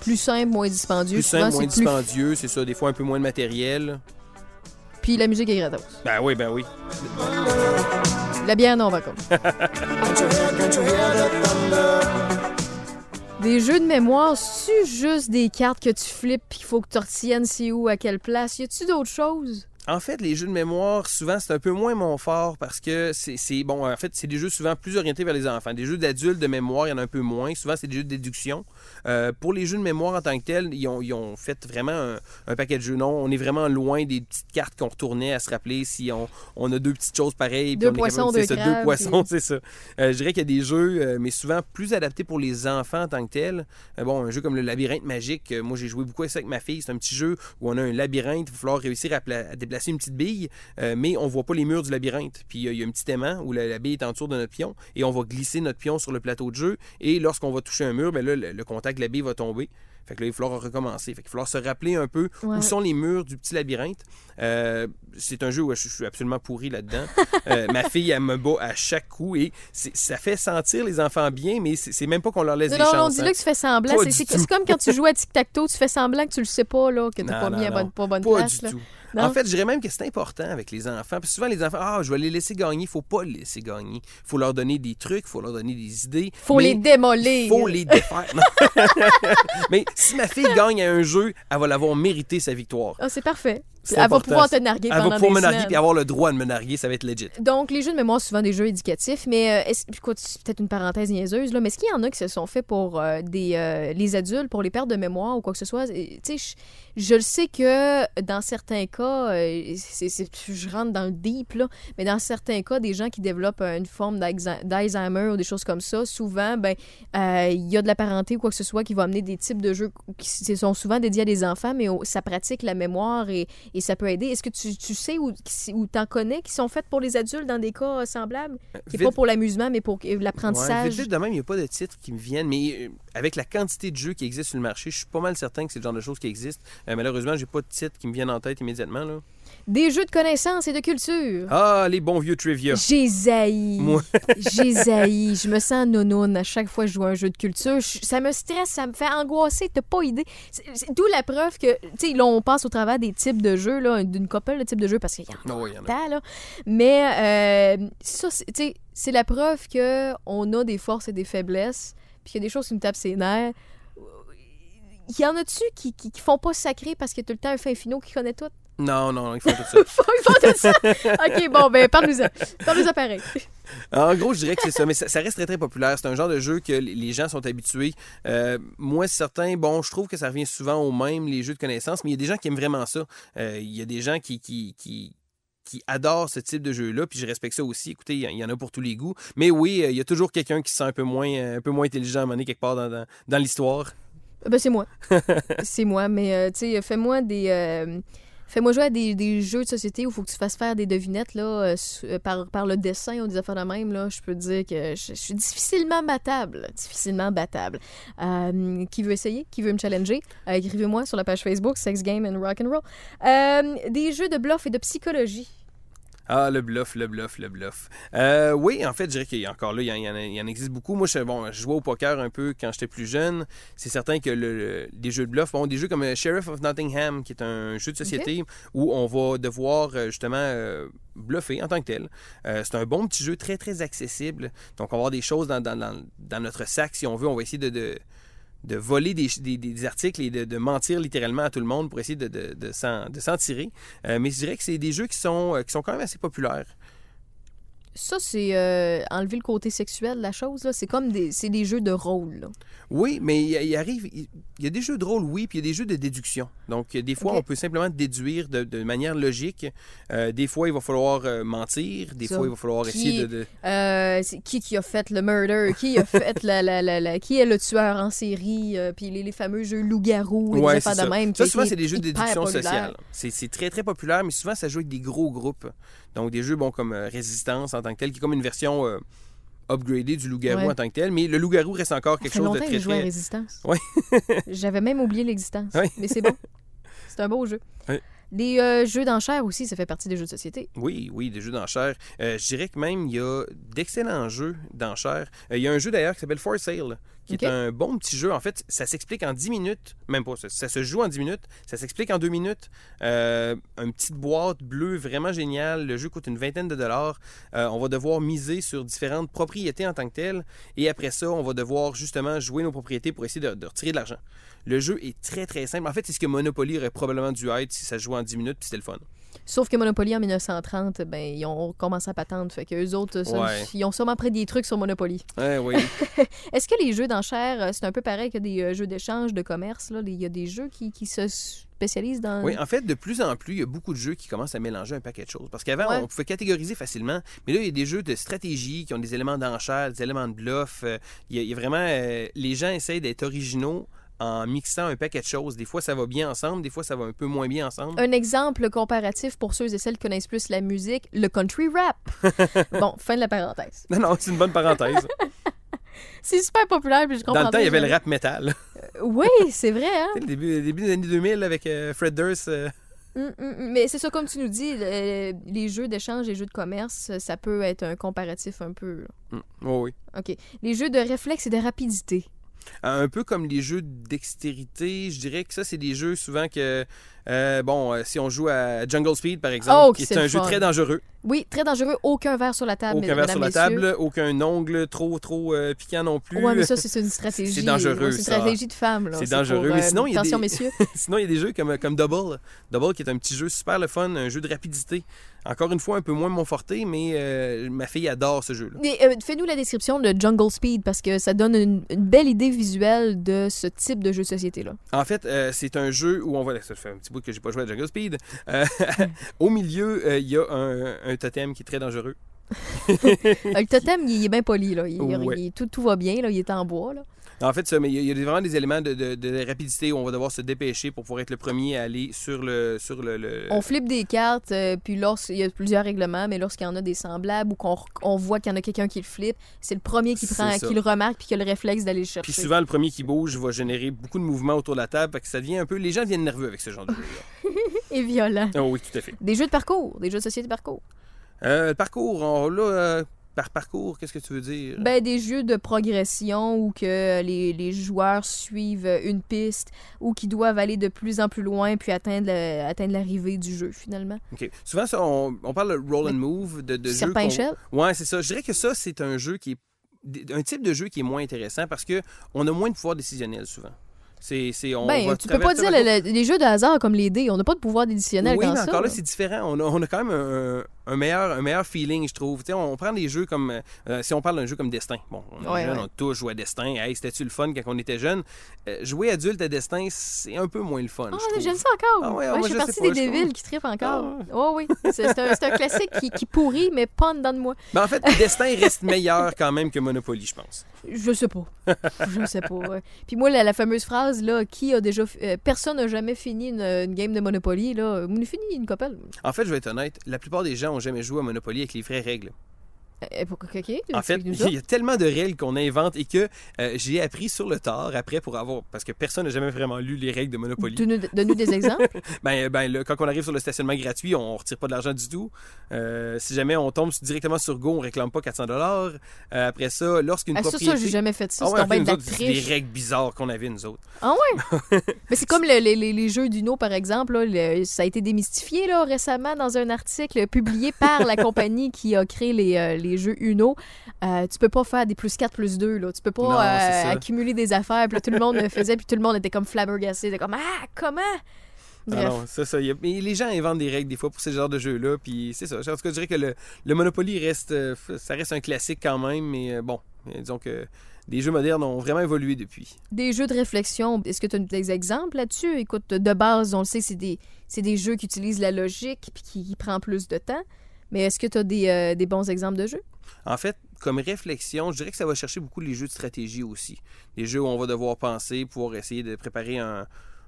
Plus simple, moins dispendieux. Plus Souvent, simple, moins plus- dispendieux, c'est ça. Des fois, un peu moins de matériel. Puis la musique est gratos. Ben oui, ben oui. La bière, non, par contre. Des jeux de mémoire, c'est juste des cartes que tu flippes puis qu'il faut que tu retiennes c'est où, à quelle place? Y a-tu d'autres choses? En fait, les jeux de mémoire, souvent, c'est un peu moins mon fort parce que c'est c'est- bon. En fait, c'est des jeux souvent plus orientés vers les enfants. Des jeux d'adultes de mémoire, il y en a un peu moins. Souvent, c'est des jeux de déduction. Euh, pour les jeux de mémoire en tant que tels, ils ont, ils ont fait vraiment un, un paquet de jeux. Non, on est vraiment loin des petites cartes qu'on retournait à se rappeler si on, on a deux petites choses pareilles. puis Deux on est poissons, capable- c'est deux ça, crabes, Deux poissons, puis- c'est ça. Euh, je dirais qu'il y a des jeux, euh, mais souvent plus adaptés pour les enfants en tant que tels. Bon, un jeu comme le labyrinthe magique, moi j'ai joué beaucoup avec ça avec ma fille. C'est un petit jeu où on a un labyrinthe, il va falloir réussir à, pla- à déplacer une petite bille, mais on voit pas les murs du labyrinthe. Puis il y a un petit aimant où la, la bille est en dessous de notre pion et on va glisser notre pion sur le plateau de jeu. Et lorsqu'on va toucher un mur, ben là, le, le contact de la bille va tomber. Fait que là, il va falloir recommencer. Fait qu'il va falloir se rappeler un peu Ouais. où sont les murs du petit labyrinthe. Euh, c'est un jeu où je, suis absolument pourri là-dedans. Euh, ma fille, elle me bat à chaque coup et ça fait sentir les enfants bien, mais c'est même pas qu'on leur laisse Non, des non, on chances. dit hein. là que tu fais semblant. C'est comme quand tu joues à tic-tac-toe, tu fais semblant que tu le sais pas, là, que t'as pas non, mis à bonne, pas bonne Pas place. du là. tout. Non? En fait, je dirais même que c'est important avec les enfants. Parce que souvent, les enfants, ah, je vais les laisser gagner. Il faut pas les laisser gagner. Il faut leur donner des trucs, il faut leur donner des idées. Faut mais les démolir. faut les défaire. Mais si ma fille gagne à un jeu, elle va l'avoir mérité sa victoire. Ah, c'est parfait. Elle va pouvoir te narguer Elle va pouvoir des me narguer et avoir le droit de me narguer. Ça va être legit. Donc, les jeux de mémoire, souvent des jeux éducatifs, mais euh, est-ce, écoute, c'est peut-être une parenthèse niaiseuse, là, mais est-ce qu'il y en a qui se sont faits pour euh, des, euh, les adultes, pour les pertes de mémoire ou quoi que ce soit? Tu sais, je, je le sais que dans certains cas, c'est, c'est- je rentre dans le deep, là, mais dans certains cas, des gens qui développent une forme d'Alzheimer ou des choses comme ça, souvent, ben, il y a de la parenté ou quoi que ce soit qui va amener des types de jeux qui sont souvent dédiés à des enfants, mais ça pratique la mémoire et, et ça peut aider. Est-ce que tu, tu sais ou, t'en connais qui sont faites pour les adultes dans des cas euh, semblables? Qui est Vite- pas pour l'amusement, mais pour euh, Ouais, l'apprentissage. vite de même, il n'y a pas de titres qui me viennent, mais euh, avec la quantité de jeux qui existent sur le marché, je suis pas mal certain que c'est le genre de choses qui existent. Euh, malheureusement, j'ai pas de titres qui me viennent en tête immédiatement. Là. Des jeux de connaissances et de culture. Ah, les bons vieux trivia. J'ai zaï. Moi. J'ai zaï. Je me sens nounoun à chaque fois que je joue à un jeu de culture. Je- ça me stresse, ça me fait angoisser. T'as pas idée. D'où la preuve que, tu sais, là, on passe au travers des types de jeux, là, d'une couple de types de jeux, parce qu'il y en a il y en a. tant, là. Mais euh, ça, c'est- tu sais, c'est la preuve que on a des forces et des faiblesses, puis qu'il y a des choses qui nous tapent ses nerfs. Il y en a-tu qui, qui, qui font pas sacré parce qu'il y a tout le temps un fin finot qui connaît tout? Non, non, ils font tout ça. Ils font tout ça? OK, bon, ben, parle-nous-en. Parle-nous-en pareil. En gros, je dirais que c'est ça, mais ça, ça reste très très populaire. C'est un genre de jeu que les- gens sont habitués. Euh, moi, certains, bon, je trouve que ça revient souvent au même, les jeux de connaissances, mais il y a des gens qui aiment vraiment ça. Euh, il y a des gens qui, qui, qui, qui adorent ce type de jeu-là, puis je respecte ça aussi. Écoutez, il y en- en a pour tous les goûts. Mais oui, euh, il y a toujours quelqu'un qui se sent un peu moins, un peu moins intelligent à un moment donné, quelque part dans, dans, dans l'histoire. Ben, c'est moi. c'est moi, mais euh, tu sais, fais-moi des. euh, Fais-moi jouer à des, des jeux de société où il faut que tu fasses faire des devinettes là, euh, euh, par, par le dessin ou des affaires de même. Là, je peux te dire que je, suis difficilement battable. Difficilement battable. Euh, qui veut essayer? Qui veut me challenger? Écrivez-moi sur la page Facebook Sex Game and Rock and Roll. Des jeux de bluff et de psychologie. Ah, le bluff, le bluff, le bluff. Euh, oui, en fait, je dirais qu'il y a encore là, il y en, il y existe beaucoup. Moi, je, bon, je jouais au poker un peu quand j'étais plus jeune. C'est certain que le, le- des jeux de bluff, bon, des jeux comme euh, Sheriff of Nottingham, qui est un jeu de société où on va devoir euh, justement euh, bluffer en tant que tel. Euh, c'est un bon petit jeu très, très accessible. Donc, on va avoir des choses dans, dans- dans- dans notre sac, si on veut. On va essayer de... de de voler des, articles et de, mentir littéralement à tout le monde pour essayer de s'en tirer. Euh, mais je dirais que c'est des jeux qui sont, euh, qui sont quand même assez populaires. Ça, c'est euh, enlever le côté sexuel de la chose. là. C'est comme des, c'est des jeux de rôle. là. Oui, mais il, il arrive, il, il y a des jeux de rôle, oui, puis il y a des jeux de déduction. Donc, des fois, on peut simplement déduire de, de manière logique. Euh, des fois, il va falloir euh, mentir. Des Ça. fois, il va falloir Qui- essayer de... qui qui a fait le murder, qui a fait la, la, la, la- qui est le tueur en série, puis les, les fameux jeux loup-garou et Ouais, affaires de ça. même. Ça, souvent, c'est des jeux de déduction sociale. C'est très, très populaire, mais souvent, ça joue avec des gros groupes. Donc, des jeux, bon, comme euh, Résistance en tant que tel, qui est comme une version euh, upgradée du loup-garou Ouais. en tant que tel. Mais le loup-garou reste encore quelque chose de très, à très... Résistance. Ouais. J'avais même oublié l'existence. Ouais. Mais c'est bon. C'est un beau jeu. Ouais. Les euh, jeux d'enchères aussi, ça fait partie des jeux de société. Oui, oui, des jeux d'enchères. Euh, je dirais que même, il y a d'excellents jeux d'enchères. Euh, il y a un jeu d'ailleurs qui s'appelle For Sale, qui est un bon petit jeu. En fait, ça s'explique en 10 minutes. Même pas, ça, ça se joue en 10 minutes. Ça s'explique en 2 minutes. Euh, une petite boîte bleue vraiment géniale. Le jeu coûte une vingtaine de dollars. Euh, on va devoir miser sur différentes propriétés en tant que telles. Et après ça, on va devoir justement jouer nos propriétés pour essayer de, de retirer de l'argent. Le jeu est très très simple. En fait, c'est ce que Monopoly aurait probablement dû être si ça se jouait en 10 minutes, puis c'était le fun. Sauf que Monopoly en 1930, ben, ils ont commencé à patente. Fait qu'eux autres, ça, Ouais. ils ont sûrement pris des trucs sur Monopoly. Ouais, oui. Est-ce que les jeux d'enchères, euh, c'est un peu pareil que des euh, jeux d'échange, de commerce? là? Il y a des jeux qui, qui se spécialisent dans. Oui, en fait, de plus en plus, il y a beaucoup de jeux qui commencent à mélanger un paquet de choses. Parce qu'avant, Ouais. on pouvait catégoriser facilement, mais là, il y a des jeux de stratégie qui ont des éléments d'enchère, des éléments de bluff. Euh, il, y a, il y a vraiment... euh, les gens essayent d'être originaux en mixant un paquet de choses. Des fois, ça va bien ensemble, des fois, ça va un peu moins bien ensemble. Un exemple comparatif pour ceux et celles qui connaissent plus la musique, le country rap. bon, fin de la parenthèse. Non, non, c'est une bonne parenthèse. C'est super populaire, puis je comprends. Dans le temps, il y avait le rap metal. Oui, c'est vrai, hein? Le début, des années 2000 avec euh, Fred Durst. euh, Hum, hum, hum. Mais c'est ça, comme tu nous dis, le- les jeux d'échange, les jeux de commerce, ça peut être un comparatif un peu. oui. OK. Les jeux de réflexe et de rapidité. Un peu comme les jeux de dextérité, je dirais que ça, c'est des jeux souvent que, euh, bon, euh, si on joue à Jungle Speed, par exemple, Oh, qui est c'est un jeu fun. très dangereux. Oui, très dangereux. Aucun verre sur la table, Aucun verre sur la messieurs. table, aucun ongle trop, trop euh, piquant non plus. Ouais, mais ça, c'est une stratégie. C'est dangereux, C'est une stratégie de femme. C'est dangereux. pour, Mais euh, sinon, il y a Attention, des- messieurs. Sinon, il y a des jeux comme, comme Double. Double, qui est un petit jeu super le fun, un jeu de rapidité. Encore une fois, un peu moins mon forté, mais euh, ma fille adore ce jeu-là. Euh, Fais-nous la description de Jungle Speed parce que ça donne une, une belle idée visuelle de ce type de jeu de société-là. En fait, euh, c'est un jeu où on va. Ça fait un petit bout que j'ai pas joué à Jungle Speed. Au milieu, il y a un, un totem qui est très dangereux. Euh, le totem, il, il est bien poli. Là. Il- il- Ouais. il- tout, tout va bien. Là. Il est en bois. Là. En fait, ça, mais il y a- vraiment des éléments de, de- de rapidité où on va devoir se dépêcher pour pouvoir être le premier à aller sur le. Sur le, le- On flippe des cartes, euh, puis lorsqu'il y a plusieurs règlements, mais lorsqu'il y en a des semblables ou qu'on on voit qu'il y en a quelqu'un qui le flippe, c'est le premier qui prend, qui le remarque, puis qui a le réflexe d'aller le chercher. Puis souvent, le premier qui bouge va générer beaucoup de mouvements autour de la table, fait que ça devient un peu. Les gens deviennent nerveux avec ce genre de jeu-là. Et violent. Oh oui, tout à fait. Des jeux de parcours, des jeux de société parcours. Euh, le parcours, on, là, euh, par parcours, qu'est-ce que tu veux dire? Ben, des jeux de progression où que les, les joueurs suivent une piste ou qui doivent aller de plus en plus loin puis atteindre, le- atteindre l'arrivée du jeu, finalement. OK. Souvent, ça, on, on parle de roll and move, de, de échelle? Ouais, c'est ça. Je dirais que ça, c'est un jeu qui est un type de jeu qui est moins intéressant parce que on a moins de pouvoir décisionnel souvent. C'est, c'est, on Ben, va tu peux pas dire un le- le- les jeux de hasard comme les dés. On n'a pas de pouvoir additionnel Oui, dans mais ça. encore là. c'est différent. On a, on a quand même un, un meilleur, un meilleur feeling, je trouve. Tu sais, on prend des jeux comme. euh, si on parle d'un jeu comme Destin. Bon, on est Ouais, jeune, ouais. on a tous joué à Destin. Hey, c'était-tu le fun quand on était jeune? Euh, jouer adulte à Destin, c'est un peu moins le fun. Ah, j'aime ça encore. Ah ouais, ah, moi, je fais je partie des débiles qui trippent encore. Ah. Oh oui, c'est un, un classique qui, qui pourrit, mais pas en dedans de moi. Mais en fait, Destin reste meilleur quand même que Monopoly, je pense. Je sais pas. Je sais pas. Puis moi, la, la fameuse phrase, là, qui a déjà. euh, personne n'a jamais fini une, une game de Monopoly, là. On a fini une couple. En fait, je vais être honnête, la plupart des gens jamais joué à Monopoly avec les vraies règles. Euh, En fait, ça. il y a tellement de règles qu'on invente et que euh, j'ai appris sur le tard après pour avoir. Parce que personne n'a jamais vraiment lu les règles de Monopoly. Donne-nous des exemples. Ben, ben là, quand on arrive sur le stationnement gratuit, on retire pas de l'argent du tout. Euh, si jamais on tombe directement sur Go, on réclame pas 400 dollars. Après ça, lorsqu'une Ah, ça, propriété... ça, j'ai jamais fait ça. Ah c'est ouais, de autres, c'est des règles bizarres qu'on avait, nous autres. Ah ouais? Mais c'est comme le- les, les- jeux d'Uno, par exemple. là, le- ça a été démystifié là, récemment dans un article publié par la compagnie qui a créé les, euh, les jeux Uno. Euh, tu peux pas faire des plus 4, plus 2. Là. Tu peux pas Non, euh, accumuler des affaires. Puis là, tout le monde le faisait, puis tout le monde était comme flabbergasté. C'était comme Ah, comment? Bref. Ah non, ça, ça, y a- Mais les gens inventent des règles des fois pour ce genre de jeux-là. Puis c'est ça. En tout cas, je dirais que le, le Monopoly reste, euh, ça reste un classique quand même. Mais euh, bon, disons que les jeux modernes ont vraiment évolué depuis. Des jeux de réflexion, est-ce que tu as des exemples là-dessus? Écoute, de base, on le sait, c'est des, c'est des jeux qui utilisent la logique puis qui, qui prend plus de temps. Mais est-ce que tu as des, euh, des bons exemples de jeux? En fait, comme réflexion, je dirais que ça va chercher beaucoup les jeux de stratégie aussi. Des jeux où on va devoir penser, pouvoir essayer de préparer un,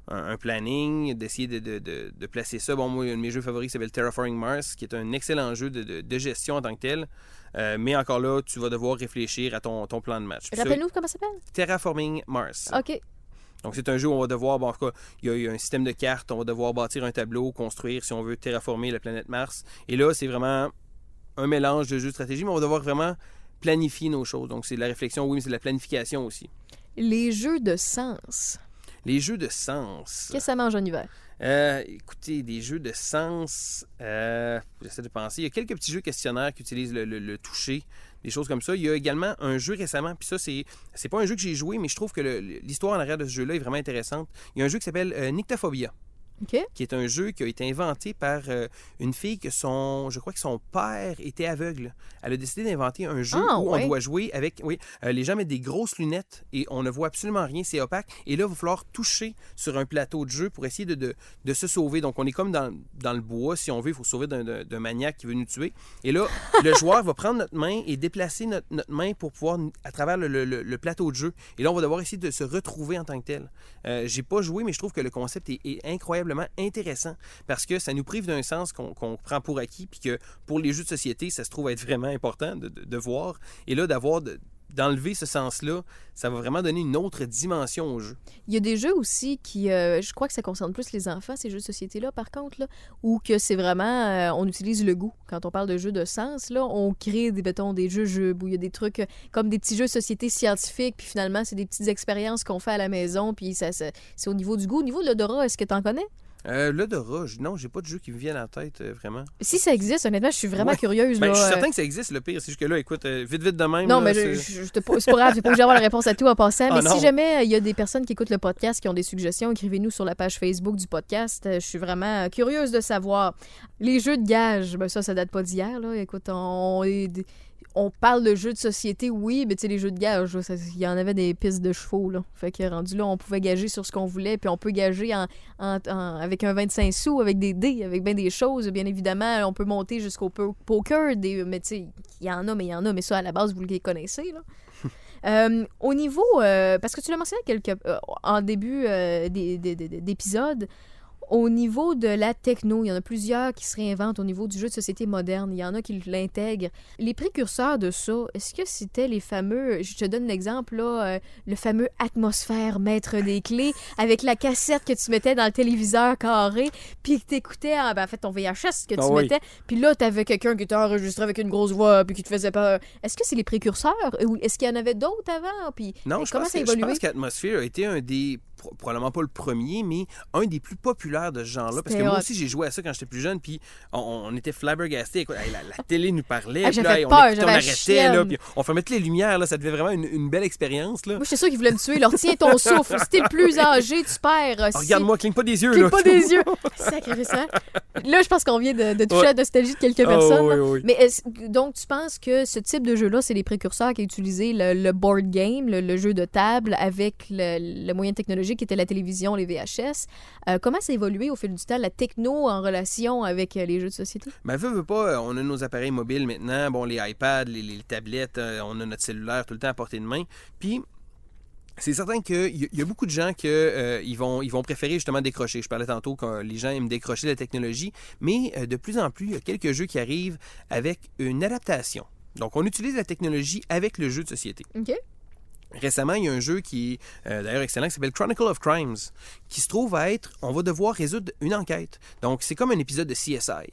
un- un planning, d'essayer de, de- de- de placer ça. Bon, moi, un de mes jeux favoris s'appelle Terraforming Mars, qui est un excellent jeu de, gestion en tant que tel. Euh, mais encore là, tu vas devoir réfléchir à ton, ton plan de match. Rappelle-nous comment ça s'appelle? Terraforming Mars. OK. Donc, c'est un jeu où on va devoir, bon, en tout cas, il y a eu un système de cartes, on va devoir bâtir un tableau, construire, si on veut, terraformer la planète Mars. Et là, c'est vraiment un mélange de jeux de stratégie, mais on va devoir vraiment planifier nos choses. Donc, c'est de la réflexion, oui, mais c'est de la planification aussi. Les jeux de sens. Les jeux de sens. Qu'est-ce que ça mange en hiver? Euh, écoutez, des jeux de sens, euh, j'essaie de penser. Il y a quelques petits jeux questionnaires qui utilisent le, le- le toucher, des choses comme ça. Il y a également un jeu récemment, puis ça, c'est, pas un jeu que j'ai joué, mais je trouve que l'histoire en arrière de ce jeu-là est vraiment intéressante. Il y a un jeu qui s'appelle euh. Qui est un jeu qui a été inventé par euh, une fille que son, je crois que son père était aveugle. Elle a décidé d'inventer un jeu Ah, où ouais. on doit jouer avec, oui, euh, les gens mettent des grosses lunettes et on ne voit absolument rien, c'est opaque. Et là, il va falloir toucher sur un plateau de jeu pour essayer de, de, de se sauver. Donc, on est comme dans, dans le bois, si on veut, il faut sauver d'un- maniaque qui veut nous tuer. Et là, le joueur va prendre notre main et déplacer notre, notre main pour pouvoir, à travers le, le- le- le plateau de jeu. Et là, on va devoir essayer de se retrouver en tant que tel. Euh, J'ai pas joué, mais je trouve que le concept est, est intéressant parce que ça nous prive d'un sens qu'on prend pour acquis, puis que pour les jeux de société, ça se trouve être vraiment important de, de- de voir. Et là, d'avoir d'enlever ce sens-là, ça va vraiment donner une autre dimension au jeu. Il y a des jeux aussi qui, euh, je crois que ça concerne plus les enfants, ces jeux de société-là, par contre, là, où que c'est vraiment, euh, on utilise le goût. Quand on parle de jeux de sens, là, on crée des, mettons, des jeux jeux où il y a des trucs euh, comme des petits jeux de société scientifiques, puis finalement, c'est des petites expériences qu'on fait à la maison, puis ça, ça- c'est au niveau du goût. Au niveau de l'odorat, est-ce que tu en connais? Euh, L'odorat, je- non, j'ai pas de jeu qui me vienne en tête, euh, vraiment. Si ça existe, honnêtement, je suis vraiment Ouais. curieuse. Ben, là, je suis euh, certain que ça existe, le pire. C'est juste que là, écoute, euh, vite, vite de même. Non, là, mais c'est- je, je, je te- c'est pas grave, j'ai pas obligé d'avoir la réponse à tout en passant. Ah, mais si jamais euh, il y a des personnes qui écoutent le podcast qui ont des suggestions, écrivez-nous sur la page Facebook du podcast. Euh, Je suis vraiment euh, curieuse de savoir. Les jeux de gage, ben ça, ça date pas d'hier. Là. Écoute, on, on parle de jeux de société, oui, mais tu sais, les jeux de gage, il y en avait des pistes de chevaux. Là. Fait que rendu là, on pouvait gager sur ce qu'on voulait, puis on peut gager en, en- en- avec un 25 sous, avec des dés, avec bien des choses. Bien évidemment, on peut monter jusqu'au po- poker, des, mais tu sais, il y en a, mais il y en a, mais ça, à la base, vous les connaissez. Là. Euh, au niveau, euh, parce que tu l'as mentionné quelque, euh, en début d'épisode, Au niveau de la techno, il y en a plusieurs qui se réinventent au niveau du jeu de société moderne. Il y en a qui l'intègrent. Les précurseurs de ça, est-ce que c'était les fameux, je te donne l'exemple, là, euh, le fameux atmosphère maître des clés avec la cassette que tu mettais dans le téléviseur carré, puis que t'écoutais, en, ben, en fait, ton VHS que tu Ah oui. mettais, puis là, t'avais quelqu'un qui était enregistré avec une grosse voix, puis qui te faisait peur. Est-ce que c'est les précurseurs? Ou est-ce qu'il y en avait d'autres avant? Puis Non, je comment pense, ça a que- je pense qu'Atmosphere a été un des, pro- probablement pas le premier, mais un des plus populaires de ce genre-là. Parce que moi aussi, j'ai joué à ça quand j'étais plus jeune, puis on, on était hey, la, la télé nous parlait, Ah, puis là, on, peur, on j'avais la arrêtait, là, puis on fermait toutes les lumières, là, ça devait vraiment une, une belle expérience. Là. Moi, j'étais sûre qu'ils voulaient me tuer. Leur tiens ton souffle. Si t'es le plus âgé, tu perds. Si- Regarde-moi, cligne pas des yeux. Cligne là. pas des yeux. Sacré ça. Là, je pense qu'on vient de, de toucher Ouais. à la nostalgie de quelques Ah, personnes. oui, là. oui. Mais donc, tu penses que ce type de jeu-là, c'est les précurseurs qui ont utilisé le, le board game, le, le jeu de table, avec le, le moyen technologique qui était la télévision, les VHS. Euh, comment ça a évolué au fil du temps, la techno en relation avec euh, les jeux de société? Ben, veux, veux pas, euh, on a nos appareils mobiles maintenant, bon, les iPads, les, les tablettes, on a notre cellulaire tout le temps à portée de main. Puis, c'est certain qu'il y, a- il y a beaucoup de gens qui ils vont, ils vont préférer justement décrocher. Je parlais tantôt que les gens aiment décrocher la technologie, mais euh, de plus en plus, il y a quelques jeux qui arrivent avec une adaptation. Donc, on utilise la technologie avec le jeu de société. OK. Récemment, il y a un jeu qui est euh, d'ailleurs excellent qui s'appelle Chronicle of Crimes, qui se trouve à être, on va devoir résoudre une enquête. Donc, c'est comme un épisode de CSI.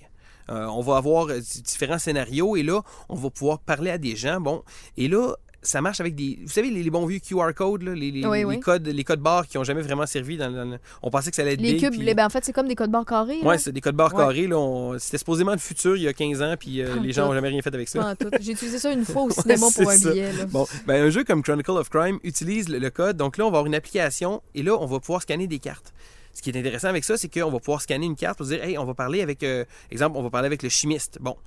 Euh, on va avoir euh, différents scénarios et là, on va pouvoir parler à des gens. Bon, et là, ça marche avec des. Vous savez, les, les bons vieux QR codes, là, les, les- Oui, les oui. codes, les codes barres qui n'ont jamais vraiment servi. Dans, On pensait que ça allait être Les big, cubes, puis- ben, en fait, c'est comme des codes barres carrés. Ouais, c'est des codes barres Ouais. carrés. on- C'était supposément le futur il y a 15 ans, puis euh, les gens n'ont jamais rien fait avec ça. J'ai utilisé ça une fois au cinéma pour un ça. billet. là. Bon, ben, un jeu comme Chronicle of Crime utilise le, le code. Donc là, on va avoir une application et là, on va pouvoir scanner des cartes. Ce qui est intéressant avec ça, c'est qu'on va pouvoir scanner une carte pour dire, hey, on va parler avec, euh, exemple, on va parler avec le chimiste. Bon,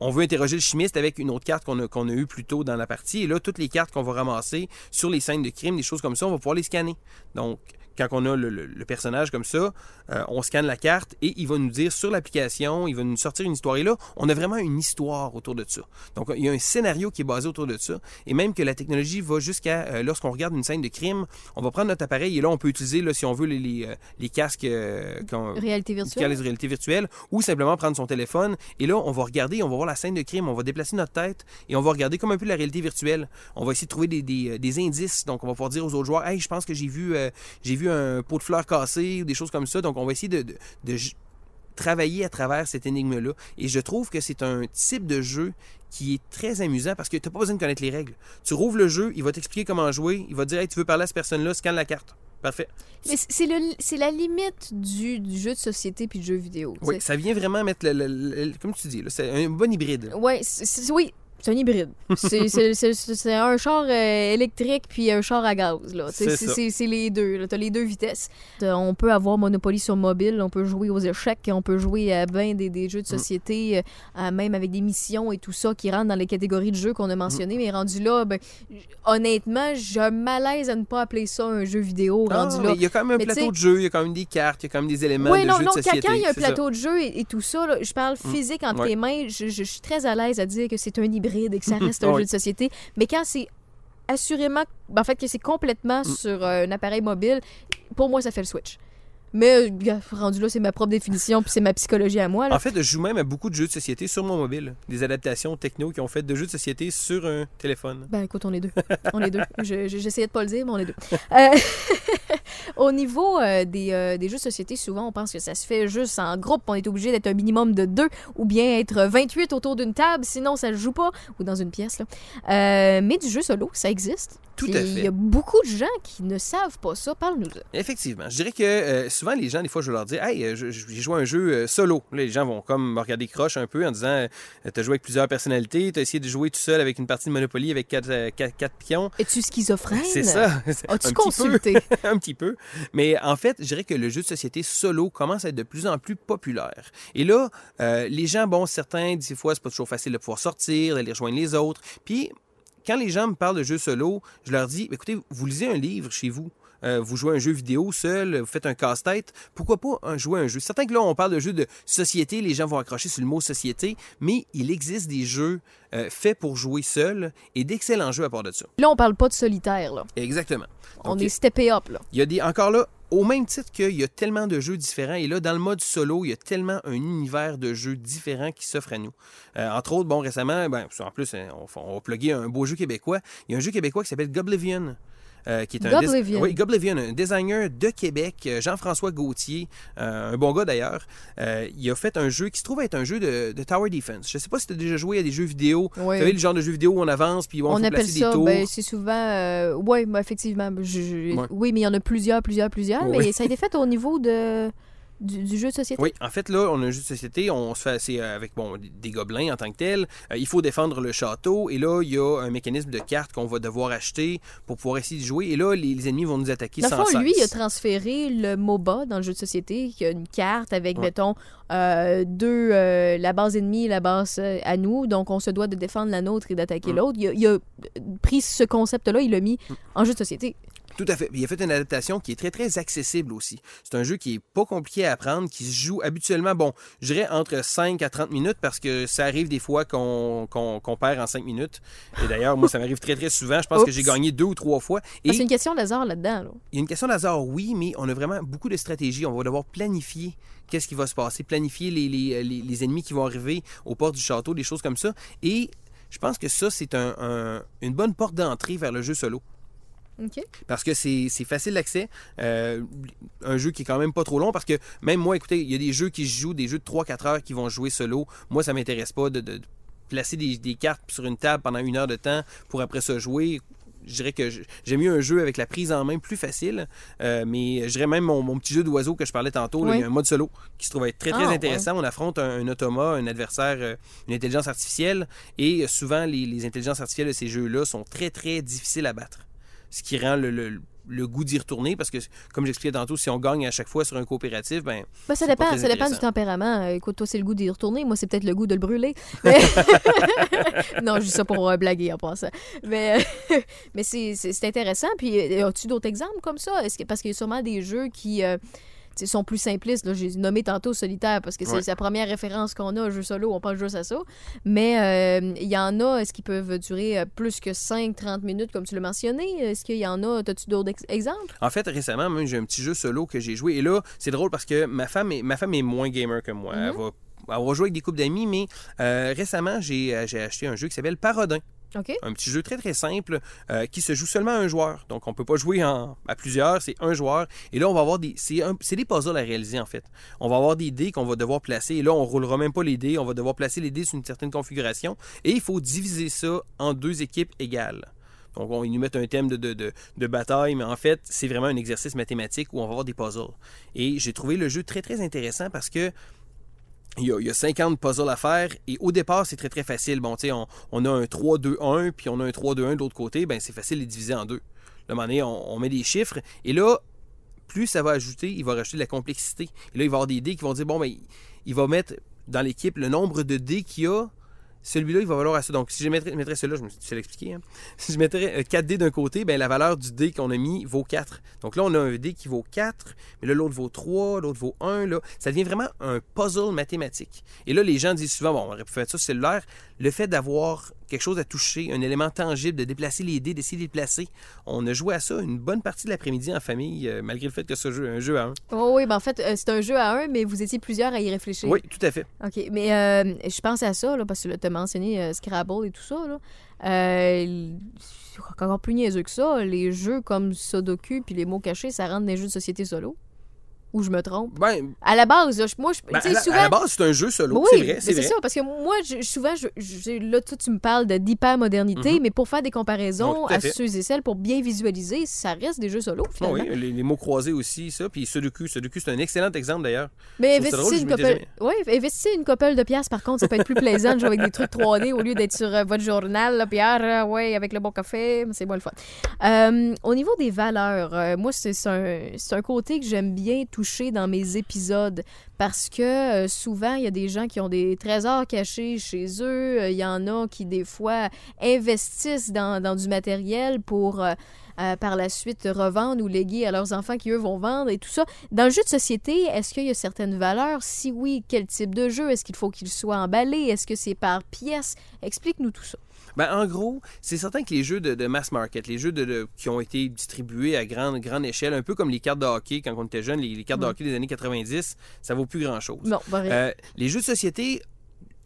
on veut interroger le chimiste avec une autre carte qu'on a, a eue plus tôt dans la partie. Et là, toutes les cartes qu'on va ramasser sur les scènes de crime, des choses comme ça, on va pouvoir les scanner. Donc, quand on a le, le- le personnage comme ça, euh, on scanne la carte et il va nous dire sur l'application, il va nous sortir une histoire. Et là, on a vraiment une histoire autour de ça. Donc, il y a un scénario qui est basé autour de ça. Et même que la technologie va jusqu'à, euh, lorsqu'on regarde une scène de crime, on va prendre notre appareil et là, on peut utiliser, là, si on veut, les, les, euh, les casques euh, qu'on- Réalité virtuelle. les réalités virtuelles, ou simplement prendre son téléphone. Et là, on va regarder, on va voir la scène de crime, on va déplacer notre tête et on va regarder comme un peu la réalité virtuelle. On va essayer de trouver des, des, des indices. Donc, on va pouvoir dire aux autres joueurs, hey, je pense que j'ai vu, j'ai vu un pot de fleurs cassé ou des choses comme ça. Donc, on va essayer de, de- de travailler à travers cette énigme-là. Et je trouve que c'est un type de jeu qui est très amusant parce que tu n'as pas besoin de connaître les règles. Tu rouvres le jeu, il va t'expliquer comment jouer, il va te dire, hey, tu veux parler à cette personne-là, scanne la carte. Parfait. Mais c'est- la limite du, du jeu de société puis du jeu vidéo. Oui, ça vient vraiment mettre, le, le- le- comme tu dis, là, c'est un bon hybride. Ouais, oui, c'est un hybride. C'est- un char euh, électrique puis un char à gaz. C'est les deux. Tu as les deux vitesses. Euh, On peut avoir Monopoly sur mobile, on peut jouer aux échecs, on peut jouer à ben des, des jeux de Mm. société, euh, à même avec des missions et tout ça qui rentrent dans les catégories de jeux qu'on a mentionnées. Mm. Mais rendu là, ben, honnêtement, j'ai un malaise à ne pas appeler ça un jeu vidéo. Ah, rendu là. il y a quand même un Mais plateau de jeu, il y a quand même des cartes, il y a quand même des éléments Oui, de non, jeu non, de société. quand il y a un c'est ça. plateau de jeu et, et tout ça, là, je parle physique entre Ouais. tes mains, je, je- je suis très à l'aise à dire que c'est un hybride et que ça reste un Oui. jeu de société. Mais quand c'est assurément, ben, en fait, que c'est complètement Mm. sur euh, un appareil mobile, pour moi, ça fait le switch. Mais euh, rendu là, c'est ma propre définition puis c'est ma psychologie à moi. Là. En fait, je joue même à beaucoup de jeux de société sur mon mobile. Des adaptations techno qui ont fait de jeux de société sur un téléphone. Ben écoute, on est deux. On est deux. Je- je- J'essayais de pas le dire, mais on est deux. Euh, Au niveau euh, des, euh, des jeux de société, souvent on pense que ça se fait juste en groupe. On est obligé d'être un minimum de deux ou bien être 28 autour d'une table, sinon ça ne joue pas, ou dans une pièce. Là. Euh, mais du jeu solo, ça existe. Tout à Il fait. y a beaucoup de gens qui ne savent pas ça. Parle-nous de Effectivement. Je dirais que souvent, les gens, des fois, je leur dire Hey, j'ai joué à un jeu solo. Là, les gens vont comme me regarder croche un peu en disant T'as joué avec plusieurs personnalités, t'as essayé de jouer tout seul avec une partie de Monopoly avec quatre, quatre- quatre pions. Es-tu schizophrène? C'est ça. As-tu consulté? un petit peu. Mais en fait, je dirais que le jeu de société solo commence à être de plus en plus populaire. Et là, euh, les gens, bon, certains, des fois, c'est pas toujours facile de pouvoir sortir, d'aller rejoindre les autres. Puis, quand les gens me parlent de jeux solo, je leur dis, écoutez, vous lisez un livre chez vous. Euh, vous jouez un jeu vidéo seul, vous faites un casse-tête. Pourquoi pas un- jouer un jeu? Certains que là, on parle de jeux de société, les gens vont accrocher sur le mot société, mais il existe des jeux euh, faits pour jouer seul et d'excellents jeux à part de ça. Là, on parle pas de solitaire. Là. Exactement. on est steppé up. Là. il y a des, encore là, au même titre qu'il y a tellement de jeux différents, et là, dans le mode solo, il y a tellement un univers de jeux différents qui s'offre à nous. Euh, entre autres, bon, récemment, ben, en plus, on, on va plugger un beau jeu québécois. Il y a un jeu québécois qui s'appelle Goblivion. Euh, qui est un, Goblivion. oui, Goblivion, un designer de Québec, euh, Jean-François Gauthier, euh, un bon gars d'ailleurs. Euh, il a fait un jeu qui se trouve être un jeu de, de Tower Defense. Je sais pas si tu as déjà joué à des jeux vidéo. Ouais. Vous savez, le genre de jeux vidéo où on avance puis on, On appelle placer ça, des tours. ben, c'est souvent. oui, effectivement. je- je- Ouais. Oui, mais il y en a plusieurs, plusieurs, plusieurs. Oui. Mais ça a été fait au niveau de, du, du jeu de société? Oui, en fait, là, on a un jeu de société, on se fait, euh, avec bon, des gobelins en tant que tel. Euh, il faut défendre le château, et là, il y a un mécanisme de cartes qu'on va devoir acheter pour pouvoir essayer de jouer. Et là, les, les ennemis vont nous attaquer Dans sans fond, lui, il a transféré le MOBA dans le jeu de société, qui a une carte avec, Ouais. mettons, euh, deux, euh, la base ennemie et la base à nous. Donc, on se doit de défendre la nôtre et d'attaquer Mm. l'autre. Il, a- il a pris ce concept-là, il l'a mis Mm. en jeu de société. Tout à fait. Il a fait une adaptation qui est très, très accessible aussi. C'est un jeu qui est pas compliqué à apprendre, qui se joue habituellement, bon, je dirais entre 5 à 30 minutes parce que ça arrive des fois qu'on perd en 5 minutes. Et d'ailleurs, moi, ça m'arrive très, très souvent. Je pense que j'ai gagné deux ou trois fois. Et Ah, C'est une question d'hasard là-dedans. là. il y a une question d'hasard, oui, mais on a vraiment beaucoup de stratégie. On va devoir planifier qu'est-ce qui va se passer, planifier les, les- les- les ennemis qui vont arriver aux portes du château, des choses comme ça. Et je pense que ça, c'est un- un- une bonne porte d'entrée vers le jeu solo. Parce que c'est facile d'accès. Euh, un jeu qui est quand même pas trop long. Parce que même moi, écoutez, il y a des jeux qui se jouent, des jeux de 3-4 heures qui vont jouer solo. Moi, ça m'intéresse pas de, de placer des, des cartes sur une table pendant une heure de temps pour après ça jouer. Je dirais que j'aime mieux un jeu avec la prise en main plus facile. Euh, mais je dirais même mon, mon petit jeu d'oiseau que je parlais tantôt. là, il y a un mode solo qui se trouve être très, très Ah, intéressant. On affronte un, un automa, un adversaire, euh, une intelligence artificielle. Et souvent, les, les intelligences artificielles de ces jeux-là sont très, très difficiles à battre ce qui rend le, le- le goût d'y retourner parce que, comme j'expliquais tantôt, si on gagne à chaque fois sur un coopératif, ben, Ben, ça dépend, ça dépend du tempérament. Euh, Écoute, toi, c'est le goût d'y retourner. Moi, c'est peut-être le goût de le brûler. Mais- non, je dis ça pour euh, blaguer en passant. Mais, mais c'est intéressant. Puis, euh, as-tu d'autres exemples comme ça? Que, parce qu'il y a sûrement des jeux qui euh, tu sais, sont plus simplistes. là. J'ai nommé tantôt Solitaire parce que c'est Ouais. la première référence qu'on a, jeu solo, on pense juste à ça. Mais euh, il y en a, est-ce qu'ils peuvent durer euh, plus que 5-30 minutes, comme tu l'as mentionné? Est-ce qu'il y en a, as-tu d'autres ex- exemples? En fait, récemment, même, j'ai un petit jeu solo que j'ai joué. Et là, c'est drôle parce que ma femme est, ma femme est moins gamer que moi. Elle, va, elle va jouer avec des couples d'amis, mais euh, récemment, j'ai j'ai acheté un jeu qui s'appelle Parodin. Un petit jeu très très simple euh, qui se joue seulement à un joueur. Donc on peut pas jouer en, à plusieurs, c'est un joueur. Et là on va avoir des c'est des puzzles à réaliser en fait. On va avoir des dés qu'on va devoir placer et là on roulera même pas les dés, on va devoir placer les dés sur une certaine configuration et il faut diviser ça en deux équipes égales. Donc, on, ils nous mettent un thème de, de, de, de bataille, mais en fait, c'est vraiment un exercice mathématique où on va avoir des puzzles. Et j'ai trouvé le jeu très, très intéressant parce que il y, a, il y a 50 puzzles à faire et au départ, c'est très très facile. Bon, tu sais, on, a un 3-2-1 puis on a un 3-2-1 de l'autre côté, ben c'est facile de les diviser en deux. Là, moment donné, on, on met des chiffres et là, plus ça va ajouter, il va rajouter de la complexité. Et là, il va y avoir des dés qui vont dire, bon, ben, il va mettre dans l'équipe le nombre de dés qu'il y a. Celui-là, il va valoir à ça. Donc, si je mettrais, mettrais celui-là, je me suis l'expliquer. Hein? Si je mettrais euh, 4 dés d'un côté, ben, la valeur du dé qu'on a mis vaut 4. Donc là, on a un dé qui vaut 4, mais là, l'autre vaut 3, l'autre vaut 1. Là. Ça devient vraiment un puzzle mathématique. Et là, les gens disent souvent, bon, on aurait pu faire ça cellulaire. Le fait d'avoir quelque chose à toucher, un élément tangible, de déplacer les dés, d'essayer de les placer. On a joué à ça une bonne partie de l'après-midi en famille, euh, malgré le fait que ce jeu un jeu à un. Oh, oui, ben en fait, euh, c'est un jeu à un, mais vous étiez plusieurs à y réfléchir. Oui, tout à fait. OK, mais euh, je pense à ça, là, parce que tu as mentionné Scrabble et tout ça. Là. Euh, encore plus niaiseux que ça, les jeux comme Sudoku puis les mots cachés, ça rentre des jeux de société solo. Ou je me trompe? Ben, À la base, je- moi, je, ben, à, la, souvent... à la base, c'est un jeu solo, Oui, c'est vrai, c'est ça, parce que moi, je- souvent, je, là, toi, tu me parles de- d'hyper-modernité, Mhm. mais pour faire des comparaisons tout à ceux et celles, pour bien visualiser, ça reste des jeux solo, Ah finalement. oui, les, les mots croisés aussi, ça. Puis Sudoku, Sudoku, c'est un excellent exemple d'ailleurs. Mais drôle, je une, couple de pièces, par contre, ça peut être plus plaisant de jouer avec des trucs 3D au lieu d'être sur euh, votre journal, là, puis ah, ouais, avec le bon café, c'est moi le fun. Euh, au niveau des valeurs, euh, moi, c'est un, c'est un côté que j'aime bien dans mes épisodes parce que euh, souvent, il y a des gens qui ont des trésors cachés chez eux. Euh, Il y en a qui, des fois, investissent dans, du matériel pour... euh, par la suite revendre ou léguer à leurs enfants qui, eux, vont vendre et tout ça. Dans le jeu de société, est-ce qu'il y a certaines valeurs? Si oui, quel type de jeu? Est-ce qu'il faut qu'il soit emballé? Est-ce que c'est par pièce? Explique-nous tout ça. Ben, en gros, c'est certain que les jeux de, de mass market, les jeux de, de- qui ont été distribués à grande, grande échelle, un peu comme les cartes de hockey quand on était jeune, les, les cartes de hockey des années 90, ça vaut plus grand-chose. Non. Euh, les jeux de société,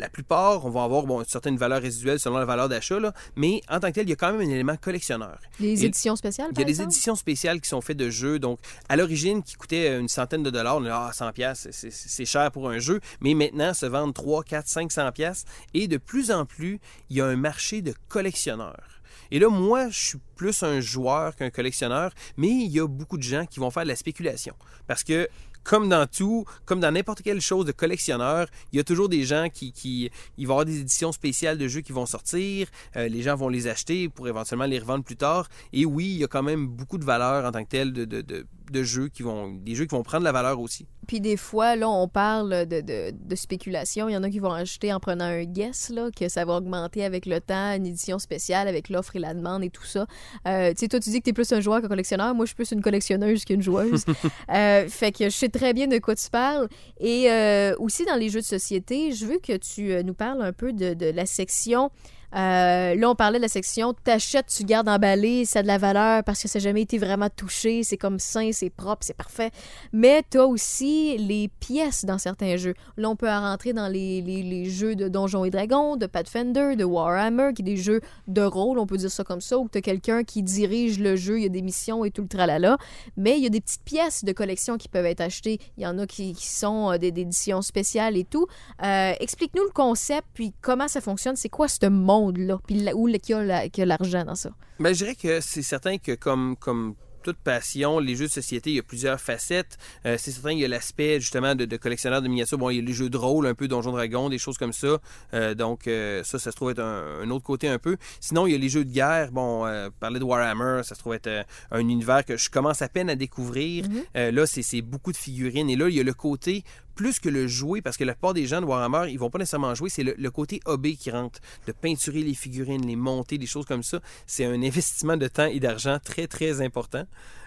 la plupart, on va avoir bon, une certaine valeur résiduelle selon la valeur d'achat, mais en tant que tel, il y a quand même un élément collectionneur. les et- éditions spéciales, Il y a des éditions spéciales qui sont faites de jeux, donc à l'origine qui coûtaient une centaine de dollars, on dit, ah 100 pièces, c'est cher pour un jeu, mais maintenant se vendent 3, 4, 500 pièces et de plus en plus, il y a un marché de collectionneurs. Et là, moi, je suis plus un joueur qu'un collectionneur, mais il y a beaucoup de gens qui vont faire de la spéculation. Parce que, comme dans tout, comme dans n'importe quelle chose de collectionneur, il y a toujours des gens qui, qui il va y avoir des éditions spéciales de jeux qui vont sortir, euh, les gens vont les acheter pour éventuellement les revendre plus tard. Et oui, il y a quand même beaucoup de valeur en tant que tel de, de, de, de jeux qui vont, des jeux qui vont prendre la valeur aussi. Puis des fois, là, on parle de, de, de spéculation. Il y en a qui vont acheter en prenant un guess, là, que ça va augmenter avec le temps, une édition spéciale avec l'offre et la demande et tout ça. Euh, tu sais, toi, tu dis que tu es plus un joueur qu'un collectionneur. Moi, je suis plus une collectionneuse qu'une joueuse. Euh, fait que je sais très bien de quoi tu parles. Et euh, aussi, dans les jeux de société, je veux que tu nous parles un peu de, de la section. Euh, là, on parlait de la section t'achètes, tu gardes emballé, ça a de la valeur parce que ça n'a jamais été vraiment touché, c'est comme sain, c'est propre, c'est parfait. Mais tu aussi les pièces dans certains jeux. Là, on peut en rentrer dans les, jeux de Donjons et Dragons, de Pathfinder, de Warhammer, qui est des jeux de rôle, on peut dire ça comme ça, où tu quelqu'un qui dirige le jeu, il y a des missions et tout le tralala. Mais il y a des petites pièces de collection qui peuvent être achetées. Il y en a qui, sont euh, des, éditions spéciales et tout. Euh, Explique-nous le concept, puis comment ça fonctionne. C'est quoi ce monde-là? Puis où a l'argent dans ça? Ben, je dirais que c'est certain que comme, comme toute passion, les jeux de société, il y a plusieurs facettes. Euh, c'est certain qu'il y a l'aspect justement de, de collectionneur de miniatures. Bon, il y a les jeux de rôle, un peu Donjon Dragon, des choses comme ça. Euh, donc euh, ça, ça se trouve être un, un autre côté un peu. Sinon, il y a les jeux de guerre. Bon, parler de Warhammer, ça se trouve être un univers que je commence à peine à découvrir. Euh, là, c'est beaucoup de figurines. Et là, il y a le côté plus que le jouer, parce que la plupart des gens de Warhammer, ils vont pas nécessairement jouer, c'est le, côté hobby qui rentre, de peinturer les figurines, les monter, des choses comme ça. C'est un investissement de temps et d'argent très, très important.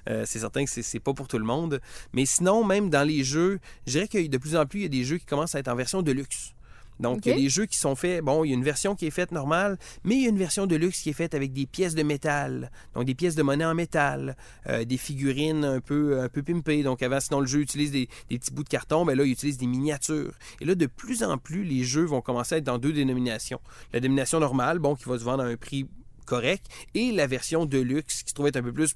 Euh, c'est certain que c'est pas pour tout le monde. Mais sinon, même dans les jeux, je dirais que de plus en plus, il y a des jeux qui commencent à être en version de luxe. Donc, il y a des jeux qui sont faits. Bon, il y a une version qui est faite normale, mais il y a une version de luxe qui est faite avec des pièces de métal. Donc, des pièces de monnaie en métal, euh, des figurines un peu, un peu pimpées. Donc, avant, sinon, le jeu utilise des, des petits bouts de carton, mais là, il utilise des miniatures. Et là, de plus en plus, les jeux vont commencer à être dans deux dénominations. La dénomination normale, bon, qui va se vendre à un prix correct, et la version de luxe, qui se trouve être un peu plus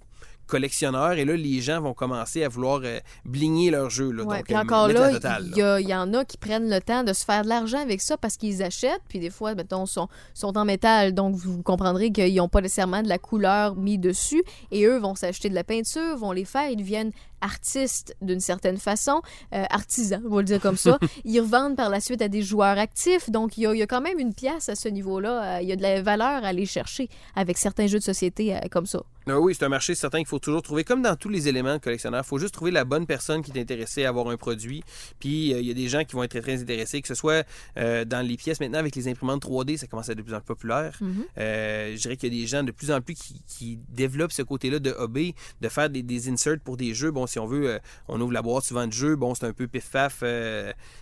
collectionneur. Et là, les gens vont commencer à vouloir euh, bligner leur jeu. Là, Ouais, donc, puis euh, encore là, il y, y en a qui prennent le temps de se faire de l'argent avec ça parce qu'ils achètent, puis des fois, mettons, sont, sont en métal, donc vous comprendrez qu'ils n'ont pas nécessairement de la couleur mis dessus, et eux vont s'acheter de la peinture, vont les faire, ils deviennent artistes d'une certaine façon, euh, artisans, on va le dire comme ça. ils revendent par la suite à des joueurs actifs, donc il y y a quand même une pièce à ce niveau-là, Euh, il y a de la valeur à aller chercher avec certains jeux de société euh, comme ça. Ah oui, c'est un marché certain qu'il faut toujours trouver, comme dans tous les éléments de collectionneur, il faut juste trouver la bonne personne qui est intéressée à avoir un produit. Puis euh, il y a des gens qui vont être très, très intéressés, que ce soit euh, dans les pièces maintenant avec les imprimantes 3D, ça commence à être de plus en plus populaire. Mhm. Euh, je dirais qu'il y a des gens de plus en plus qui, qui développent ce côté-là de hobby, de faire des, des inserts pour des jeux. Bon, si on veut, on ouvre la boîte souvent de jeux, bon, c'est un peu pif-paf.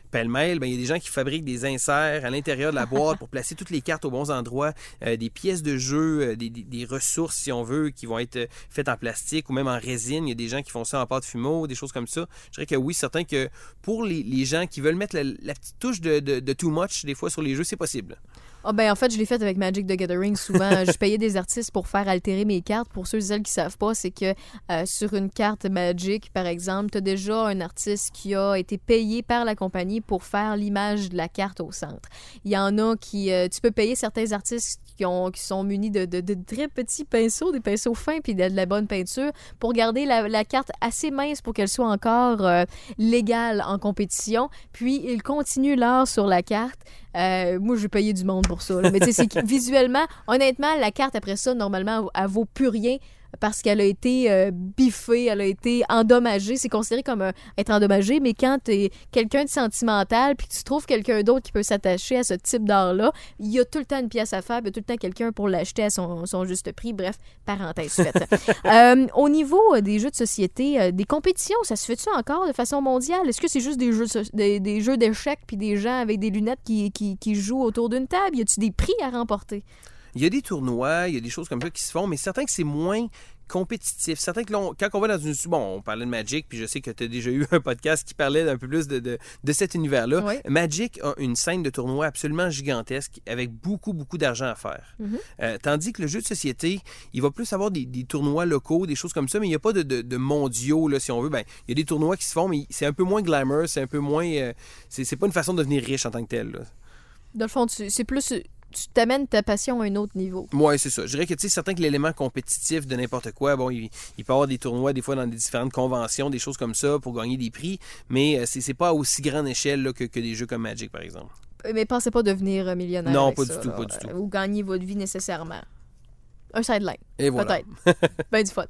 Pêle-mêle, ben, il y a des gens qui fabriquent des inserts à l'intérieur de la boîte pour placer toutes les cartes aux bons endroits, euh, des pièces de jeu, euh, des, ressources, si on veut, qui vont être euh, faites en plastique ou même en résine. Il y a des gens qui font ça en pâte fumeau, des choses comme ça. Je dirais que oui, certain que pour les, gens qui veulent mettre la, petite touche de too much, des fois, sur les jeux, c'est possible. Ah ben en fait, je l'ai fait avec Magic the Gathering souvent. je payais des artistes pour faire altérer mes cartes. Pour ceux et celles qui savent pas, c'est que euh, sur une carte Magic, par exemple, tu as déjà un artiste qui a été payé par la compagnie pour faire l'image de la carte au centre. Il y en a qui... euh, tu peux payer certains artistes qui, ont, qui sont munis de, de- de très petits pinceaux, des pinceaux fins, puis de, de la bonne peinture, pour garder la, la carte assez mince pour qu'elle soit encore euh, légale en compétition. Puis, ils continuent l'art sur la carte. Euh, moi, je vais payer du monde pour ça. là. Mais tu sais, visuellement, honnêtement, la carte après ça, normalement, elle vaut plus rien. Parce qu'elle a été euh, biffée, elle a été endommagée. C'est considéré comme euh, être endommagé, mais quand tu es quelqu'un de sentimental puis que tu trouves quelqu'un d'autre qui peut s'attacher à ce type d'art-là, il y a tout le temps une pièce à faire, il y a tout le temps quelqu'un pour l'acheter à son, son juste prix. Bref, parenthèse faite. Euh, au niveau euh, des jeux de société, des compétitions, ça se fait-tu encore de façon mondiale? Est-ce que c'est juste des jeux, so- des, des jeux d'échecs puis des gens avec des lunettes qui, qui, qui jouent autour d'une table? Y a-tu des prix à remporter? Il y a des tournois, il y a des choses comme ça qui se font, mais certains que c'est moins compétitif. Certains que l'on- quand on va dans une... Bon, on parlait de Magic, puis je sais que tu as déjà eu un podcast qui parlait d'un peu plus de, de, de cet univers-là. Oui. Magic a une scène de tournoi absolument gigantesque avec beaucoup, beaucoup d'argent à faire. Mhm. Euh, tandis que le jeu de société, il va plus avoir des, des tournois locaux, des choses comme ça, mais il n'y a pas de, de- mondiaux, là, si on veut. Ben, il y a des tournois qui se font, mais c'est un peu moins glamour, c'est un peu moins... euh, c'est pas une façon de devenir riche en tant que tel. là. Dans le fond, c'est plus. Tu t'amènes ta passion à un autre niveau. Oui, c'est ça. Je dirais que, tu sais, certains que l'élément compétitif de n'importe quoi, bon, il, il peut y avoir des tournois, des fois, dans des différentes conventions, des choses comme ça, pour gagner des prix, mais euh, c'est c'est pas à aussi grande échelle là, que, que des jeux comme Magic, par exemple. Euh, Mais pensez pas devenir euh, millionnaire. Non, avec pas ça, du tout, là, pas du tout. Ou gagner votre vie nécessairement. Un sideline, Et voilà. peut-être. ben du fun.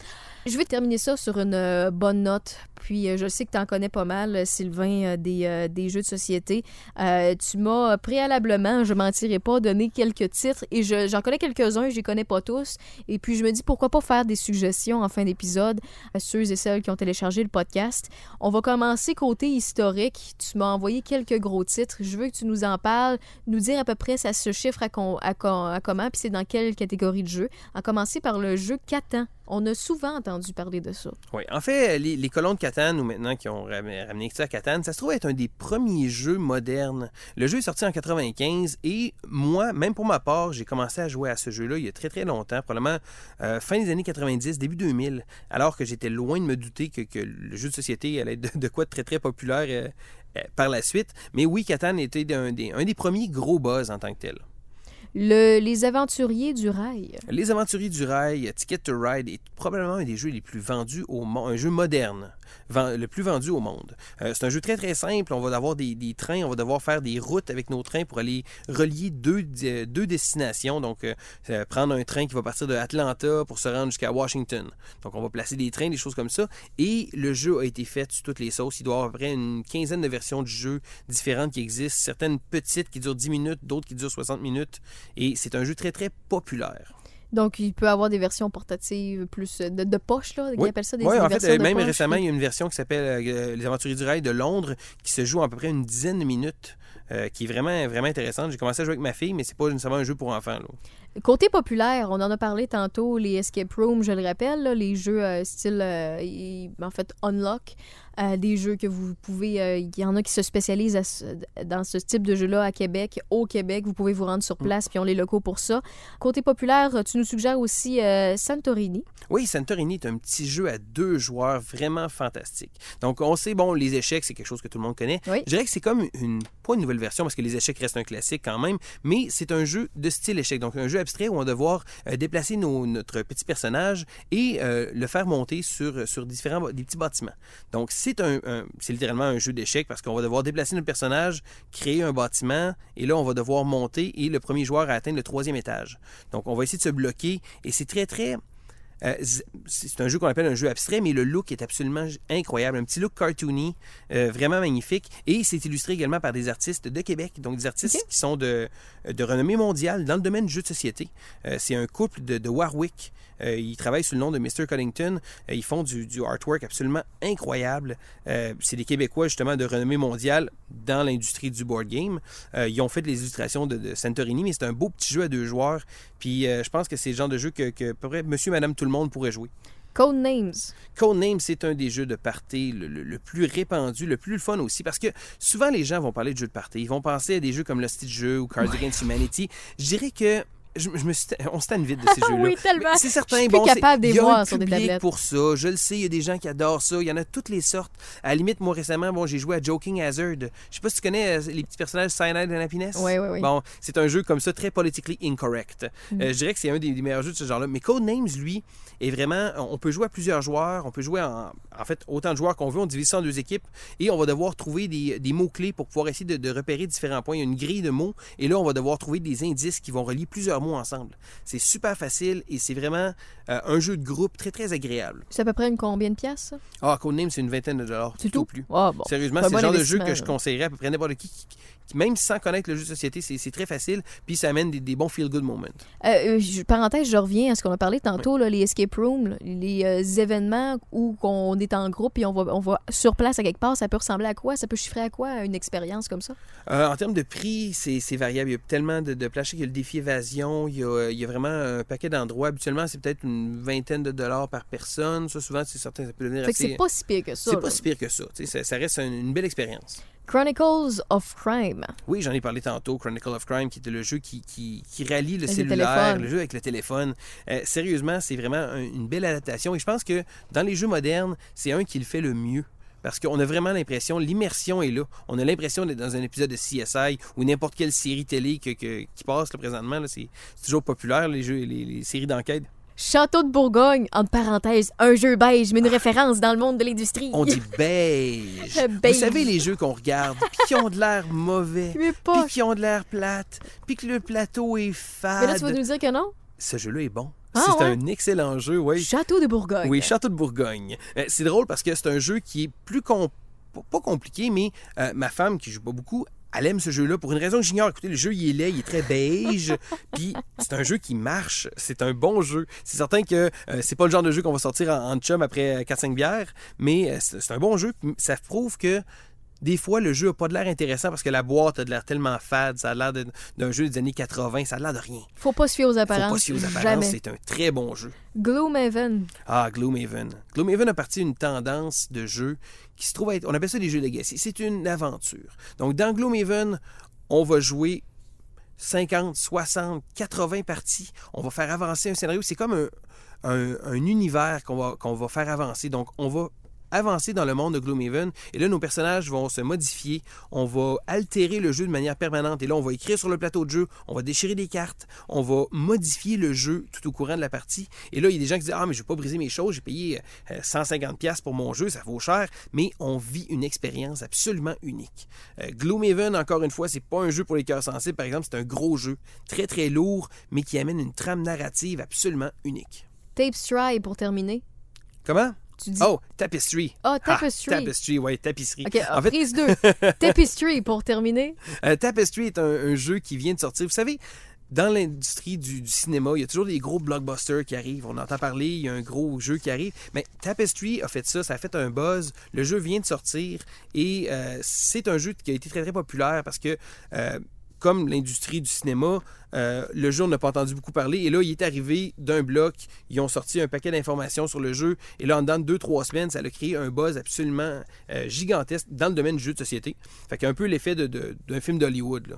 Je vais terminer ça sur une euh, bonne note. Puis euh, je sais que tu en connais pas mal, euh, Sylvain, des, des jeux de société. Tu m'as préalablement, je mentirai pas, donné quelques titres et je- j'en connais quelques-uns, je les connais pas tous. Et puis je me dis pourquoi pas faire des suggestions en fin d'épisode à ceux et celles qui ont téléchargé le podcast. On va commencer côté historique. Tu m'as envoyé quelques gros titres. Je veux que tu nous en parles, nous dire à peu près ça se chiffre à, à, à comment, puis c'est dans quelle catégorie de jeu. À commencer par le jeu Catan. On a souvent entendu parler de ça. Oui. En fait, les, colons de Catane, ou maintenant qui ont ram- ramené ça à Catane, ça se trouve être un des premiers jeux modernes. Le jeu est sorti en 95 et moi, même pour ma part, j'ai commencé à jouer à ce jeu-là il y a très très longtemps, probablement euh, fin des années 90, début 2000, alors que j'étais loin de me douter que, le jeu de société allait être de, quoi de très très populaire euh, euh, par la suite. Mais oui, Catane était un des premiers gros buzz en tant que tel. Le, les aventuriers du rail. Les Aventuriers du Rail, Ticket to Ride est probablement un des jeux les plus vendus au monde, un jeu moderne, le plus vendu au monde. Euh, c'est un jeu très très simple, on va avoir des, des trains, on va devoir faire des routes avec nos trains pour aller relier deux, deux destinations, donc euh, euh, prendre un train qui va partir de Atlanta pour se rendre jusqu'à Washington. Donc on va placer des trains, des choses comme ça, et le jeu a été fait sur toutes les sauces. Il doit y avoir à peu près une quinzaine de versions du jeu différentes qui existent, certaines petites qui durent 10 minutes, d'autres qui durent 60 minutes, et c'est un jeu très très populaire. Donc, il peut avoir des versions portatives plus euh, de, de poche, là. Ils Oui. appellent ça des, Oui, des en fait, versions de même poche, récemment, puis- il y a une version qui s'appelle euh, Les Aventuriers du Rail de Londres qui se joue à peu près une dizaine de minutes, euh, qui est vraiment, vraiment intéressante. J'ai commencé à jouer avec ma fille, mais c'est pas nécessairement un jeu pour enfants. Là. Côté populaire, on en a parlé tantôt, les escape rooms, je le rappelle, là, les jeux euh, style, en fait, unlock, euh, des jeux que vous pouvez, euh, il y en a qui se spécialisent à ce- dans ce type de jeu-là à Québec, au Québec, vous pouvez vous rendre sur place, puis on les locaux pour ça. Côté populaire, tu nous suggères aussi euh, Santorini. Oui, Santorini est un petit jeu à deux joueurs vraiment fantastique. Donc, on sait, bon, les échecs, c'est quelque chose que tout le monde connaît. Oui. Je dirais que c'est comme une, pas une nouvelle version, parce que les échecs restent un classique quand même, mais c'est un jeu de style échec. Donc, un jeu abstrait où on va devoir euh, déplacer nos- notre petit personnage et le faire monter sur, sur différents des petits bâtiments. Donc, c'est littéralement un jeu d'échecs parce qu'on va devoir déplacer notre personnage, créer un bâtiment, et là, on va devoir monter et le premier joueur à atteindre le troisième étage. Donc, on va essayer de se bloquer et c'est très, très. Euh, c'est un jeu qu'on appelle un jeu abstrait, mais le look est absolument incroyable. Un petit look cartoony, euh, vraiment magnifique. Et c'est illustré également par des artistes de Québec, donc des artistes qui sont de, de renommée mondiale dans le domaine du jeu de société. Euh, c'est un couple de, de Warwick. Euh, ils travaillent sous le nom de Mr. Cullington. Euh, ils font du, du artwork absolument incroyable. Euh, c'est des Québécois, justement, de renommée mondiale dans l'industrie du board game. Euh, ils ont fait des illustrations de, de Santorini, mais c'est un beau petit jeu à deux joueurs. Puis euh, je pense que c'est le genre de jeu que, que à peu près monsieur, madame, tout le monde pourrait jouer. Codenames. Codenames, c'est un des jeux de party le, le- le plus répandu, le plus fun aussi, parce que souvent les gens vont parler de jeux de party. Ils vont penser à des jeux comme Lost Jeu ou Cards Against Humanity. Je dirais que je, je me suis- on se tanne vite de ces jeux-là. Oui, tellement. C'est certain, Je suis plus bon, capable de les il y a voir sur des tablettes. pour ça. Je le sais, il y a des gens qui adorent ça. Il y en a toutes les sortes. À la limite, moi récemment, bon, j'ai joué à Joking Hazard. Je sais pas si tu connais euh, les petits personnages Cyanide and Happiness? Oui, oui, oui. Bon, c'est un jeu comme ça, très politically incorrect. Mm. Euh, je dirais que c'est un des, des meilleurs jeux de ce genre-là. Mais Codenames, lui, est vraiment. On peut jouer à plusieurs joueurs. On peut jouer en, en fait autant de joueurs qu'on veut. On divise ça en deux équipes. Et on va devoir trouver des, des mots-clés pour pouvoir essayer de, de repérer différents points. Il y a une grille de mots. Et là, on va devoir trouver des indices qui vont relier plusieurs mots mots ensemble. C'est super facile et c'est vraiment euh, un jeu de groupe très, très agréable. C'est à peu près une combien de pièces, ça? Ah, Codename, c'est une vingtaine de dollars. C'est tout? plus. Ah, bon. Sérieusement, C'est le bon genre de jeu que je conseillerais à peu près n'importe qui- même sans connaître le jeu de société, c'est très facile, puis ça amène des, des bons feel-good moments. Euh, euh, je- parenthèse, je reviens à ce qu'on a parlé tantôt, là, les escape rooms, les euh, événements où on est en groupe et on va, on va sur place à quelque part, ça peut ressembler à quoi? Ça peut chiffrer à quoi une expérience comme ça? Euh, en termes de prix, c'est variable. Il y a tellement de, de plages. Il y a le défi évasion. Il y a, il y a vraiment un paquet d'endroits. Habituellement, c'est peut-être une vingtaine de dollars par personne. Ça, souvent, c'est certain, ça peut devenir Fait assez... c'est pas si pire que ça. C'est pas si pire que ça. Ça, ça reste une, une belle expérience. Chronicles of Crime. Oui, j'en ai parlé tantôt, Chronicle of Crime, qui était le jeu qui, qui, qui rallie le Avec cellulaire, le jeu avec le téléphone. Euh, sérieusement, c'est vraiment un- une belle adaptation. Et je pense que dans les jeux modernes, c'est un qui le fait le mieux. Parce qu'on a vraiment l'impression, l'immersion est là. On a l'impression d'être dans un épisode de CSI ou n'importe quelle série télé que- que- qui passe là, présentement. c'est toujours populaire, les, jeux, les, les séries d'enquête. Château de Bourgogne, entre parenthèses, un jeu beige, mais une référence dans le monde de l'industrie. On dit beige. Beige. Vous savez, les jeux qu'on regarde, puis qui ont de l'air mauvais, puis qui ont de l'air plate, puis que le plateau est fade. Mais là, tu vas nous dire que non? ce jeu-là est bon. Ah, c'est ouais? un excellent jeu, oui. Château de Bourgogne. Oui, Château de Bourgogne. Euh, c'est drôle parce que c'est un jeu qui est plus pas compliqué, mais euh, ma femme qui joue pas beaucoup, elle aime ce jeu-là pour une raison que j'ignore. Écoutez, le jeu il est laid, il est très beige, puis c'est un jeu qui marche. C'est un bon jeu. C'est certain que euh, c'est pas le genre de jeu qu'on va sortir en, en chum après 4-5 bières, mais euh, c'est un bon jeu. Ça prouve que des fois, le jeu a pas de l'air intéressant parce que la boîte a de l'air tellement fade, ça a l'air d'un jeu des années 80, ça a l'air de rien. Faut pas se fier aux Faut apparences. pas se fier aux apparences, c'est un très bon jeu. Gloomhaven. Ah, Gloomhaven. Gloomhaven a parti d'une tendance de jeu qui se trouve être, on appelle ça des jeux legacy. C'est une aventure. Donc, dans Gloomhaven, on va jouer 50, 60, 80 parties. On va faire avancer un scénario. C'est comme un, un- un univers qu'on va, qu'on va faire avancer. Donc, on va avancer dans le monde de Gloomhaven. Et là, nos personnages vont se modifier. On va altérer le jeu de manière permanente. Et là, on va écrire sur le plateau de jeu. On va déchirer des cartes. On va modifier le jeu tout au courant de la partie. Et là, il y a des gens qui disent Ah, mais je ne vais pas briser mes choses. J'ai payé euh, 150$ pour mon jeu. Ça vaut cher. Mais on vit une expérience absolument unique. Euh, Gloomhaven, encore une fois, c'est pas un jeu pour les cœurs sensibles. Par exemple, c'est un gros jeu. Très, très lourd, mais qui amène une trame narrative absolument unique. Tape Stry pour terminer. Comment? Tu dis. Oh, Tapestry. Ah, Tapestry. Ah, tapestry, oui, tapisserie. OK, en fait, prise 2. Tapestry pour terminer. euh, Tapestry est un, un jeu qui vient de sortir. Vous savez, dans l'industrie du, du cinéma, il y a toujours des gros blockbusters qui arrivent. On entend parler, il y a un gros jeu qui arrive. Mais Tapestry a fait ça, ça a fait un buzz. Le jeu vient de sortir et euh, c'est un jeu qui a été très, très populaire parce que, euh, comme l'industrie du cinéma, euh, le jeu, on n'a pas entendu beaucoup parler. Et là, il est arrivé d'un bloc. Ils ont sorti un paquet d'informations sur le jeu. Et là, en dedans de deux, trois semaines, ça a créé un buzz absolument euh, gigantesque dans le domaine du jeu de société. Fait qu'un peu l'effet de- de- d'un film d'Hollywood. là.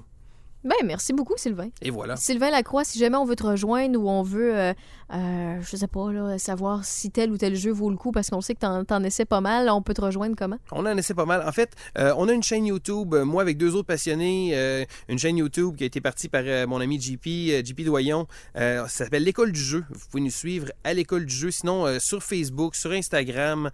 Ben, merci beaucoup, Sylvain. Et voilà. Sylvain Lacroix, si jamais on veut te rejoindre ou on veut, euh, euh, je sais pas, savoir si tel ou tel jeu vaut le coup parce qu'on sait que t'en, t'en essaies pas mal, on peut te rejoindre comment? On en essaie pas mal. En fait, euh, on a une chaîne YouTube, euh, moi avec deux autres passionnés, euh, une chaîne YouTube qui a été partie par mon ami JP, JP Doyon. Ça s'appelle L'école du jeu. Vous pouvez nous suivre à l'école du jeu. Sinon, sur Facebook, sur Instagram,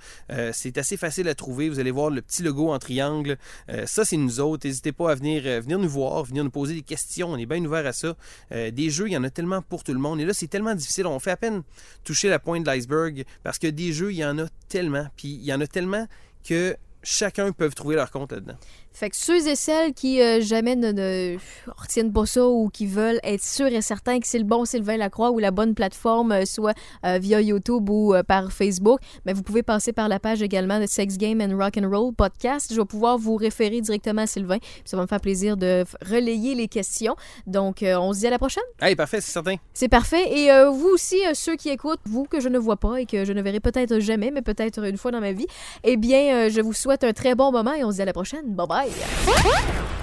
c'est assez facile à trouver. Vous allez voir le petit logo en triangle. Ça, c'est nous autres. N'hésitez pas à venir, venir nous voir, venir nous poser des questions. On est bien ouvert à ça. Des jeux, il y en a tellement pour tout le monde. Et là, c'est tellement difficile. Fait à peine toucher la pointe de l'iceberg parce que des jeux, il y en a tellement. Puis il y en a tellement que chacun peut trouver leur compte là-dedans. Fait que ceux et celles qui euh, jamais ne, ne retiennent pas ça ou qui veulent être sûrs et certains que c'est le bon Sylvain Lacroix ou la bonne plateforme, euh, soit euh, via YouTube ou par Facebook, mais vous pouvez passer par la page également de Sex Game and Rock and Roll podcast. Je vais pouvoir vous référer directement à Sylvain. Ça va me faire plaisir de relayer les questions. Donc, on se dit à la prochaine. Hey, parfait, c'est certain. C'est parfait. Et vous aussi, ceux qui écoutent, vous que je ne vois pas et que je ne verrai peut-être jamais, mais peut-être une fois dans ma vie, eh bien, je vous souhaite un très bon moment et on se dit à la prochaine. Bye bye. fire.